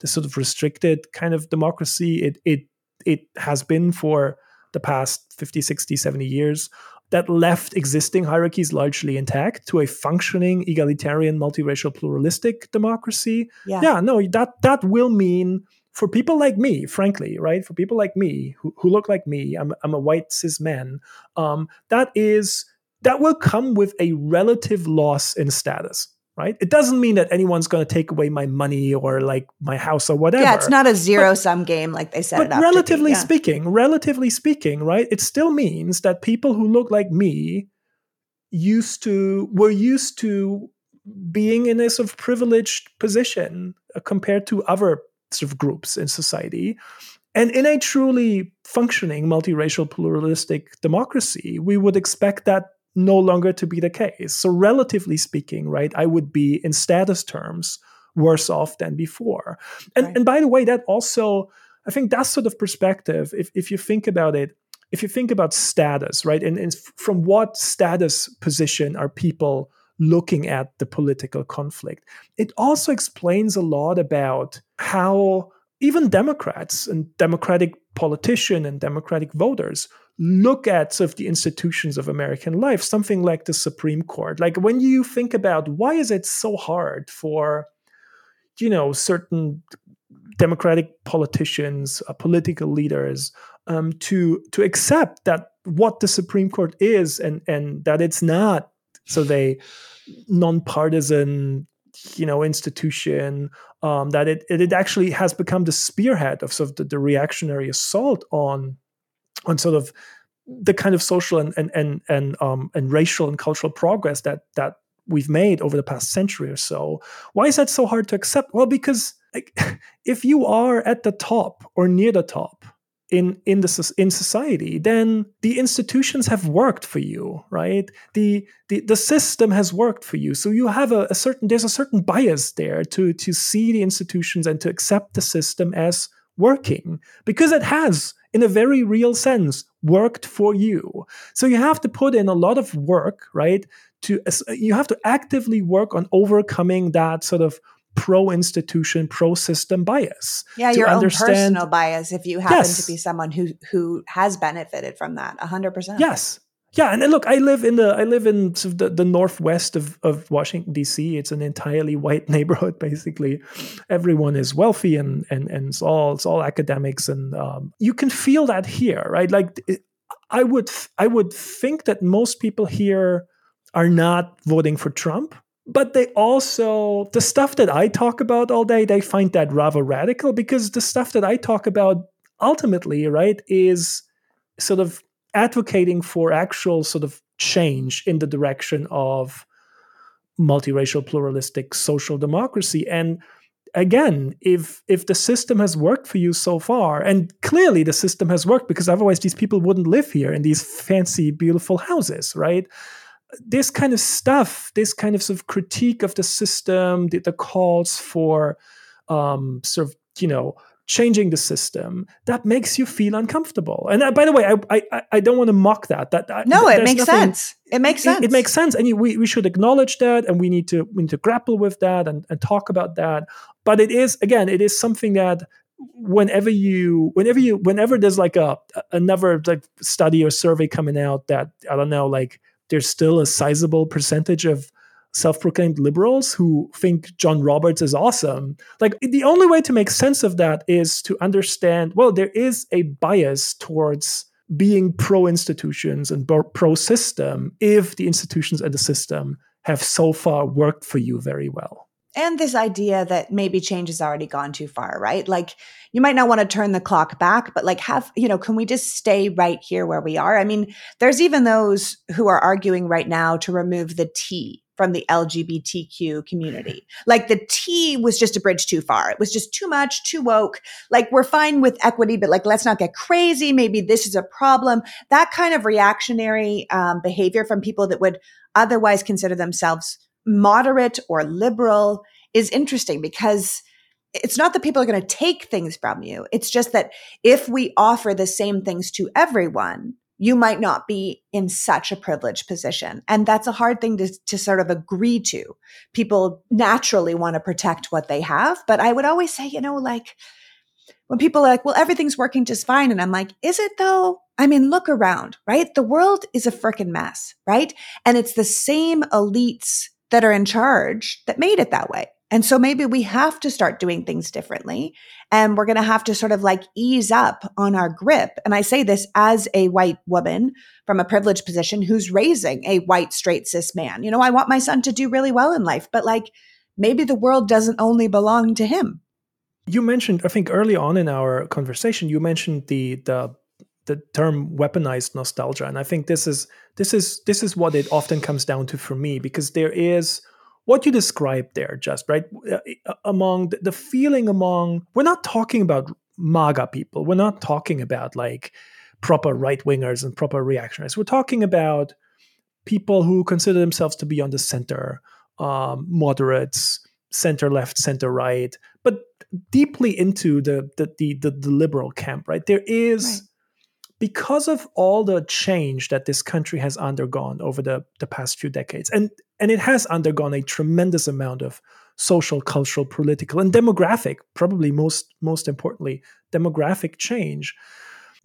the sort of restricted kind of democracy it it it has been for the past 50, 60, 70 years that left existing hierarchies largely intact to a functioning egalitarian multiracial pluralistic democracy yeah, yeah no that that will mean for people like me, frankly, right? For people like me who, who look like me, I'm, I'm a white cis man. Um, that is that will come with a relative loss in status, right? It doesn't mean that anyone's going to take away my money or like my house or whatever. Yeah, it's not a zero sum game like they said. But relatively yeah. speaking, relatively speaking, right? It still means that people who look like me used to were used to being in a sort of privileged position uh, compared to other sort of groups in society. And in a truly functioning multiracial pluralistic democracy, we would expect that no longer to be the case. So, relatively speaking, right, I would be in status terms worse off than before. And, right. and by the way, that also, I think that sort of perspective, if, if you think about it, if you think about status, right, and, and from what status position are people looking at the political conflict. It also explains a lot about how even Democrats and Democratic politicians and Democratic voters look at sort of the institutions of American life, something like the Supreme Court. Like when you think about why is it so hard for, you know, certain Democratic politicians, uh, political leaders, um, to to accept that what the Supreme Court is and and that it's not so they nonpartisan you know institution um, that it, it actually has become the spearhead of sort of the, the, reactionary assault on on sort of the kind of social and and and and, um, and racial and cultural progress that that we've made over the past century or so. Why is that so hard to accept? Well, because like, [LAUGHS] if you are at the top or near the top, in in the in society then the institutions have worked for you right the the, the system has worked for you so you have a, a certain there's a certain bias there to to see the institutions and to accept the system as working because it has in a very real sense worked for you so you have to put in a lot of work right to you have to actively work on overcoming that sort of pro institution, pro system bias. Yeah, your own personal bias if you happen yes. to be someone who who has benefited from that. hundred percent. Yes. Yeah, and look, I live in the I live in sort of the, the northwest of, of Washington D.C. It's an entirely white [LAUGHS] neighborhood, basically. Everyone is wealthy and and and it's all it's all academics, and um, you can feel that here, right? Like, I would I would think that most people here are not voting for Trump, but they also the stuff that i talk about all day they find that rather radical because the stuff that i talk about ultimately right is sort of advocating for actual sort of change in the direction of multiracial pluralistic social democracy. And again if if the system has worked for you so far and clearly the system has worked because otherwise these people wouldn't live here in these fancy beautiful houses right? This kind of stuff, this kind of sort of critique of the system, the, the calls for um, sort of, you know, changing the system that makes you feel uncomfortable. And uh, by the way, I, I I don't want to mock that. That, no, it makes nothing, sense. It makes sense. It, it, makes sense, and you, we we should acknowledge that, and we need to we need to grapple with that and, and talk about that. But it is again, it is something that whenever you whenever you whenever there's like a another like study or survey coming out that I don't know like there's still a sizable percentage of self-proclaimed liberals who think John Roberts is awesome. Like the only way to make sense of that is to understand, well, there is a bias towards being pro institutions and pro system if the institutions and the system have so far worked for you very well. and this idea that maybe change has already gone too far, right? Like you might not want to turn the clock back, but like have, you know, can we just stay right here where we are? I mean, there's even those who are arguing right now to remove the T from the LGBTQ community. Like the T was just a bridge too far. It was just too much, too woke. Like we're fine with equity, but like let's not get crazy. Maybe this is a problem. That kind of reactionary um, behavior from people that would otherwise consider themselves moderate or liberal is interesting because it's not that people are going to take things from you. It's just that if we offer the same things to everyone, you might not be in such a privileged position. And that's a hard thing to, to sort of agree to. People naturally want to protect what they have. But I would always say, you know, like when people are like, well, everything's working just fine. And I'm like, is it though? I mean, look around, right? The world is a freaking mess, right? And it's the same elites that are in charge that made it that way. And so maybe we have to start doing things differently. And we're going to have to sort of like ease up on our grip. And I say this as a white woman from a privileged position who's raising a white, straight, cis man. You know, I want my son to do really well in life, but like maybe the world doesn't only belong to him. You mentioned, I think early on in our conversation, you mentioned the, the, the term weaponized nostalgia and i think this is this is this is what it often comes down to for me because there is what you described there, just right uh, uh, among the feeling among we're not talking about MAGA people. We're not talking about like proper right wingers and proper reactionaries. We're talking about people who consider themselves to be on the center, um, moderates, center left, center right, but deeply into the the the, the, the liberal camp. Right there is. Right because of all the change that this country has undergone over the, the past few decades, and, and it has undergone a tremendous amount of social, cultural, political, and demographic, probably most, most importantly, demographic change,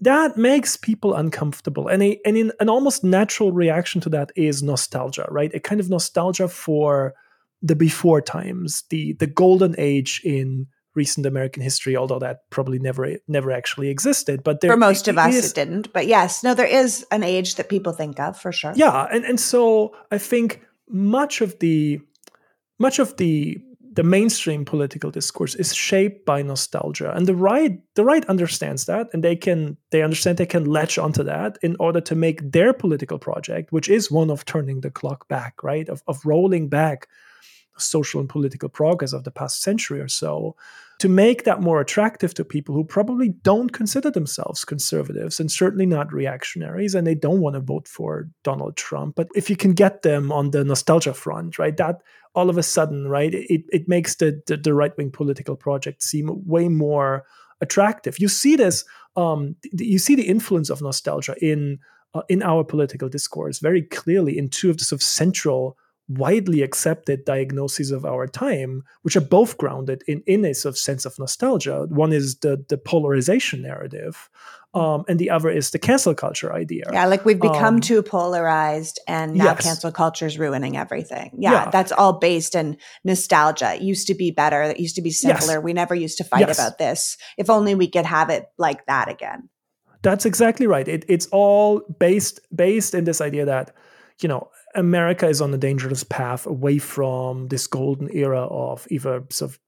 that makes people uncomfortable. And, a, and in, an almost natural reaction to that is nostalgia, right? A kind of nostalgia for the before times, the, the golden age in recent American history, although that probably never never actually existed. But there, for most of us, is, it didn't. But yes, no, there is an age that people think of for sure. Yeah, and and so I think much of the much of the the mainstream political discourse is shaped by nostalgia and the right the right understands that and they can they understand they can latch onto that in order to make their political project which is one of turning the clock back right of, of rolling back social and political progress of the past century or so to make that more attractive to people who probably don't consider themselves conservatives and certainly not reactionaries and they don't want to vote for Donald Trump. But if you can get them on the nostalgia front, right, that all of a sudden, right, it, it makes the, the, the right wing political project seem way more attractive. You see this, um, you see the influence of nostalgia in uh, in our political discourse very clearly in two of the sort of central widely accepted diagnoses of our time, which are both grounded in, in a sort of sense of nostalgia. One is the, the polarization narrative, um, and the other is the cancel culture idea. Yeah, like we've become um, too polarized, and now yes. cancel culture is ruining everything. Yeah, yeah, that's all based in nostalgia. It used to be better. It used to be simpler. Yes. We never used to fight yes. about this. If only we could have it like that again. That's exactly right. It, it's all based based in this idea that you know America is on a dangerous path away from this golden era of either sort of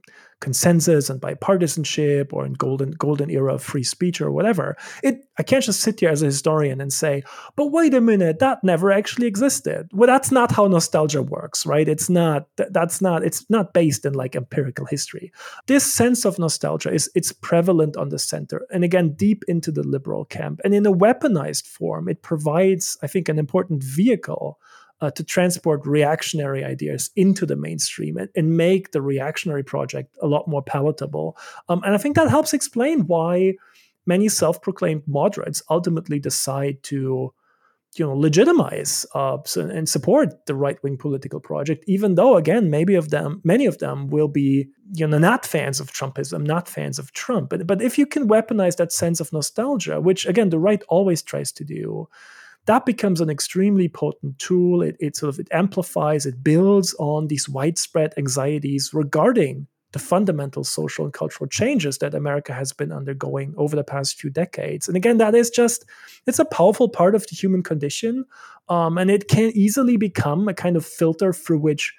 consensus and bipartisanship or in golden golden era of free speech or whatever. It I can't just sit here as a historian and say, but wait a minute, that never actually existed. Well, that's not how nostalgia works, right? It's not that's not it's not based in like empirical history. This sense of nostalgia is it's prevalent on the center and again deep into the liberal camp. And in a weaponized form, it provides, I think, an important vehicle uh, to transport reactionary ideas into the mainstream and, and, make the reactionary project a lot more palatable. Um, and I think that helps explain why many self-proclaimed moderates ultimately decide to you know legitimize uh, and support the right-wing political project even though again maybe of them many of them will be you know not fans of trumpism not fans of trump but, but if you can weaponize that sense of nostalgia which again the right always tries to do that becomes an extremely potent tool. It, it sort of it amplifies, it builds on these widespread anxieties regarding the fundamental social and cultural changes that America has been undergoing over the past few decades. And again, that is just, it's a powerful part of the human condition. Um, and it can easily become a kind of filter through which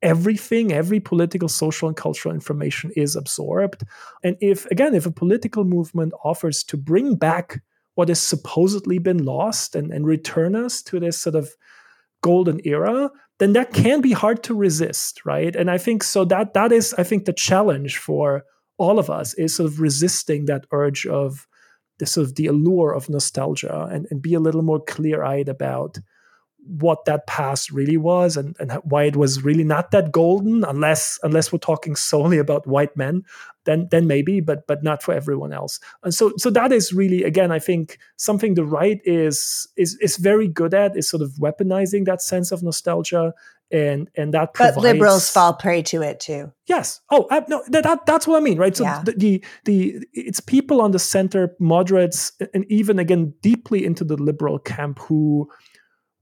everything, every political, social, and cultural information is absorbed. And if, again, if a political movement offers to bring back what has supposedly been lost and, and return us to this sort of golden era, then that can be hard to resist, right? And I think so that that is, I think, the challenge for all of us is sort of resisting that urge of the sort of the allure of nostalgia and, and be a little more clear-eyed about what that past really was and, and why it was really not that golden unless unless we're talking [LAUGHS] solely about white men then then maybe but but not for everyone else. And so so that is really again i think something the right is is is very good at is sort of weaponizing that sense of nostalgia and and that provides, but liberals fall prey to it too. Yes. Oh I, no that, that's what i mean right? So yeah. the, the the it's people on the center moderates and even again deeply into the liberal camp who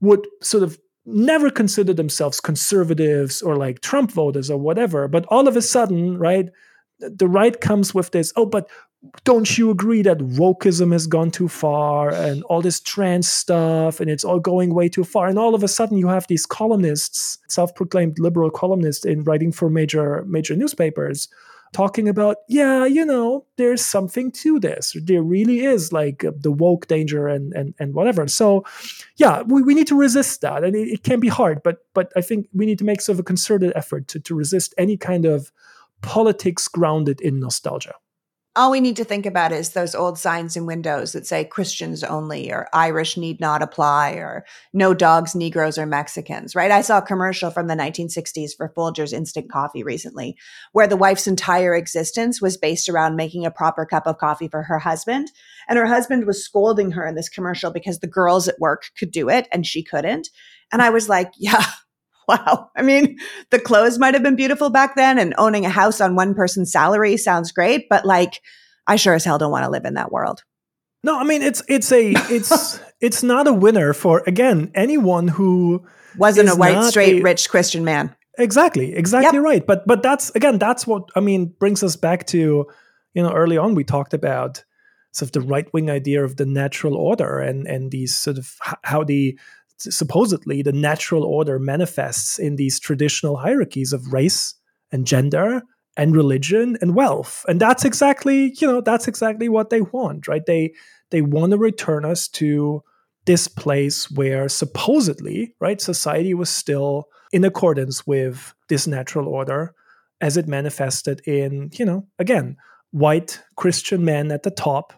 would sort of never consider themselves conservatives or like Trump voters or whatever. But all of a sudden, right, the right comes with this, oh, but don't you agree that wokeism has gone too far and all this trans stuff and it's all going way too far? And all of a sudden you have these columnists, self-proclaimed liberal columnists in writing for major major newspapers talking about, yeah, you know, there's something to this. There really is like uh, the woke danger and and and whatever. So, yeah, we, we need to resist that, and it, it can be hard, but but I think we need to make sort of a concerted effort to to resist any kind of politics grounded in nostalgia all we need to think about is those old signs in windows that say Christians only or Irish need not apply or no dogs, Negroes, or Mexicans, right? I saw a commercial from the 1960s for Folgers Instant Coffee recently where the wife's entire existence was based around making a proper cup of coffee for her husband. And her husband was scolding her in this commercial because the girls at work could do it and she couldn't. And I was like, [LAUGHS] yeah, [LAUGHS] Wow. I mean, the clothes might have been beautiful back then and owning a house on one person's salary sounds great, but like I sure as hell don't want to live in that world. No, I mean it's it's a it's [LAUGHS] it's not a winner for again anyone who wasn't a white straight a, rich Christian man. Exactly. Exactly yep. right. But but that's again that's what I mean brings us back to you know early on we talked about sort of the right wing idea of the natural order and and these sort of how the supposedly the natural order manifests in these traditional hierarchies of race and gender and religion and wealth. And that's exactly you know that's exactly what they want right? They they want to return us to this place where supposedly right society was still in accordance with this natural order as it manifested in you know again white christian men at the top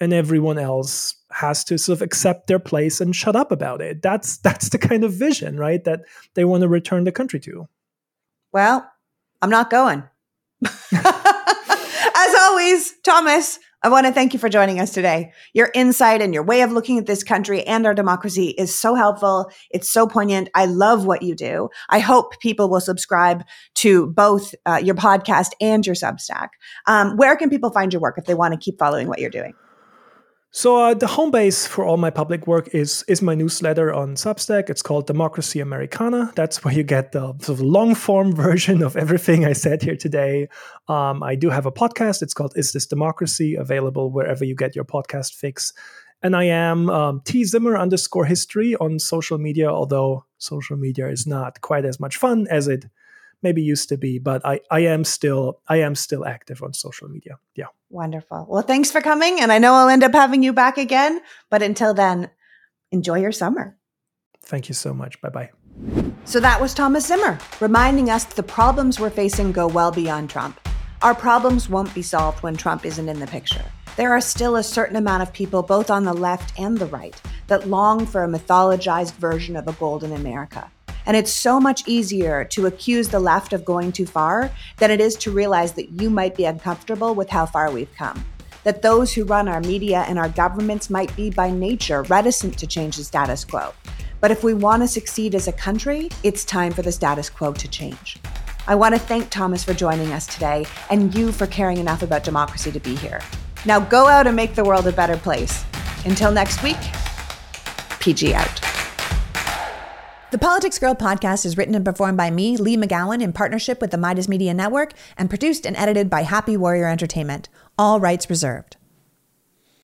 and everyone else has to sort of accept their place and shut up about it. That's [LAUGHS] that's the kind of vision, right? That they want to return the country to. Well, I'm not going. [LAUGHS] As always, Thomas, I want to thank you for joining us today. Your insight and your way of looking at this country and our democracy is so helpful. It's so poignant. I love what you do. I hope people will subscribe to both uh, your podcast and your Substack. Um, where can people find your work if they want to keep following what you're doing? So uh, the home base for all my public work is is my newsletter on Substack. It's called Democracy Americana. That's where you get the sort of long form [LAUGHS] version of everything I said here today. Um, I do have a podcast. It's called Is This Democracy? Available wherever you get your podcast fix. And I am um, T Zimmer underscore history on social media. Although social media is not quite as much fun as it maybe used to be, but I, I am still I am still active on social media. Yeah. Wonderful. Well, thanks for coming. And I know I'll end up having you back again. But until then, enjoy your summer. Thank you so much. Bye bye. So that was Thomas Zimmer reminding us the problems we're facing go well beyond Trump. Our problems won't be solved when Trump isn't in the picture. There are still a certain amount of people, both on the left and the right, that long for a mythologized version of a golden America. And it's so much easier to accuse the left of going too far than it is to realize that you might be uncomfortable with how far we've come. That those who run our media and our governments might be by nature reticent to change the status quo. But if we want to succeed as a country, it's time for the status quo to change. I want to thank Thomas for joining us today and you for caring enough about democracy to be here. Now go out and make the world a better place. Until next week, PG out. The Politics Girl podcast is written and performed by me, Leigh McGowan, in partnership with the Meidas Media Network, and produced and edited by Happy Warrior Entertainment. All rights reserved.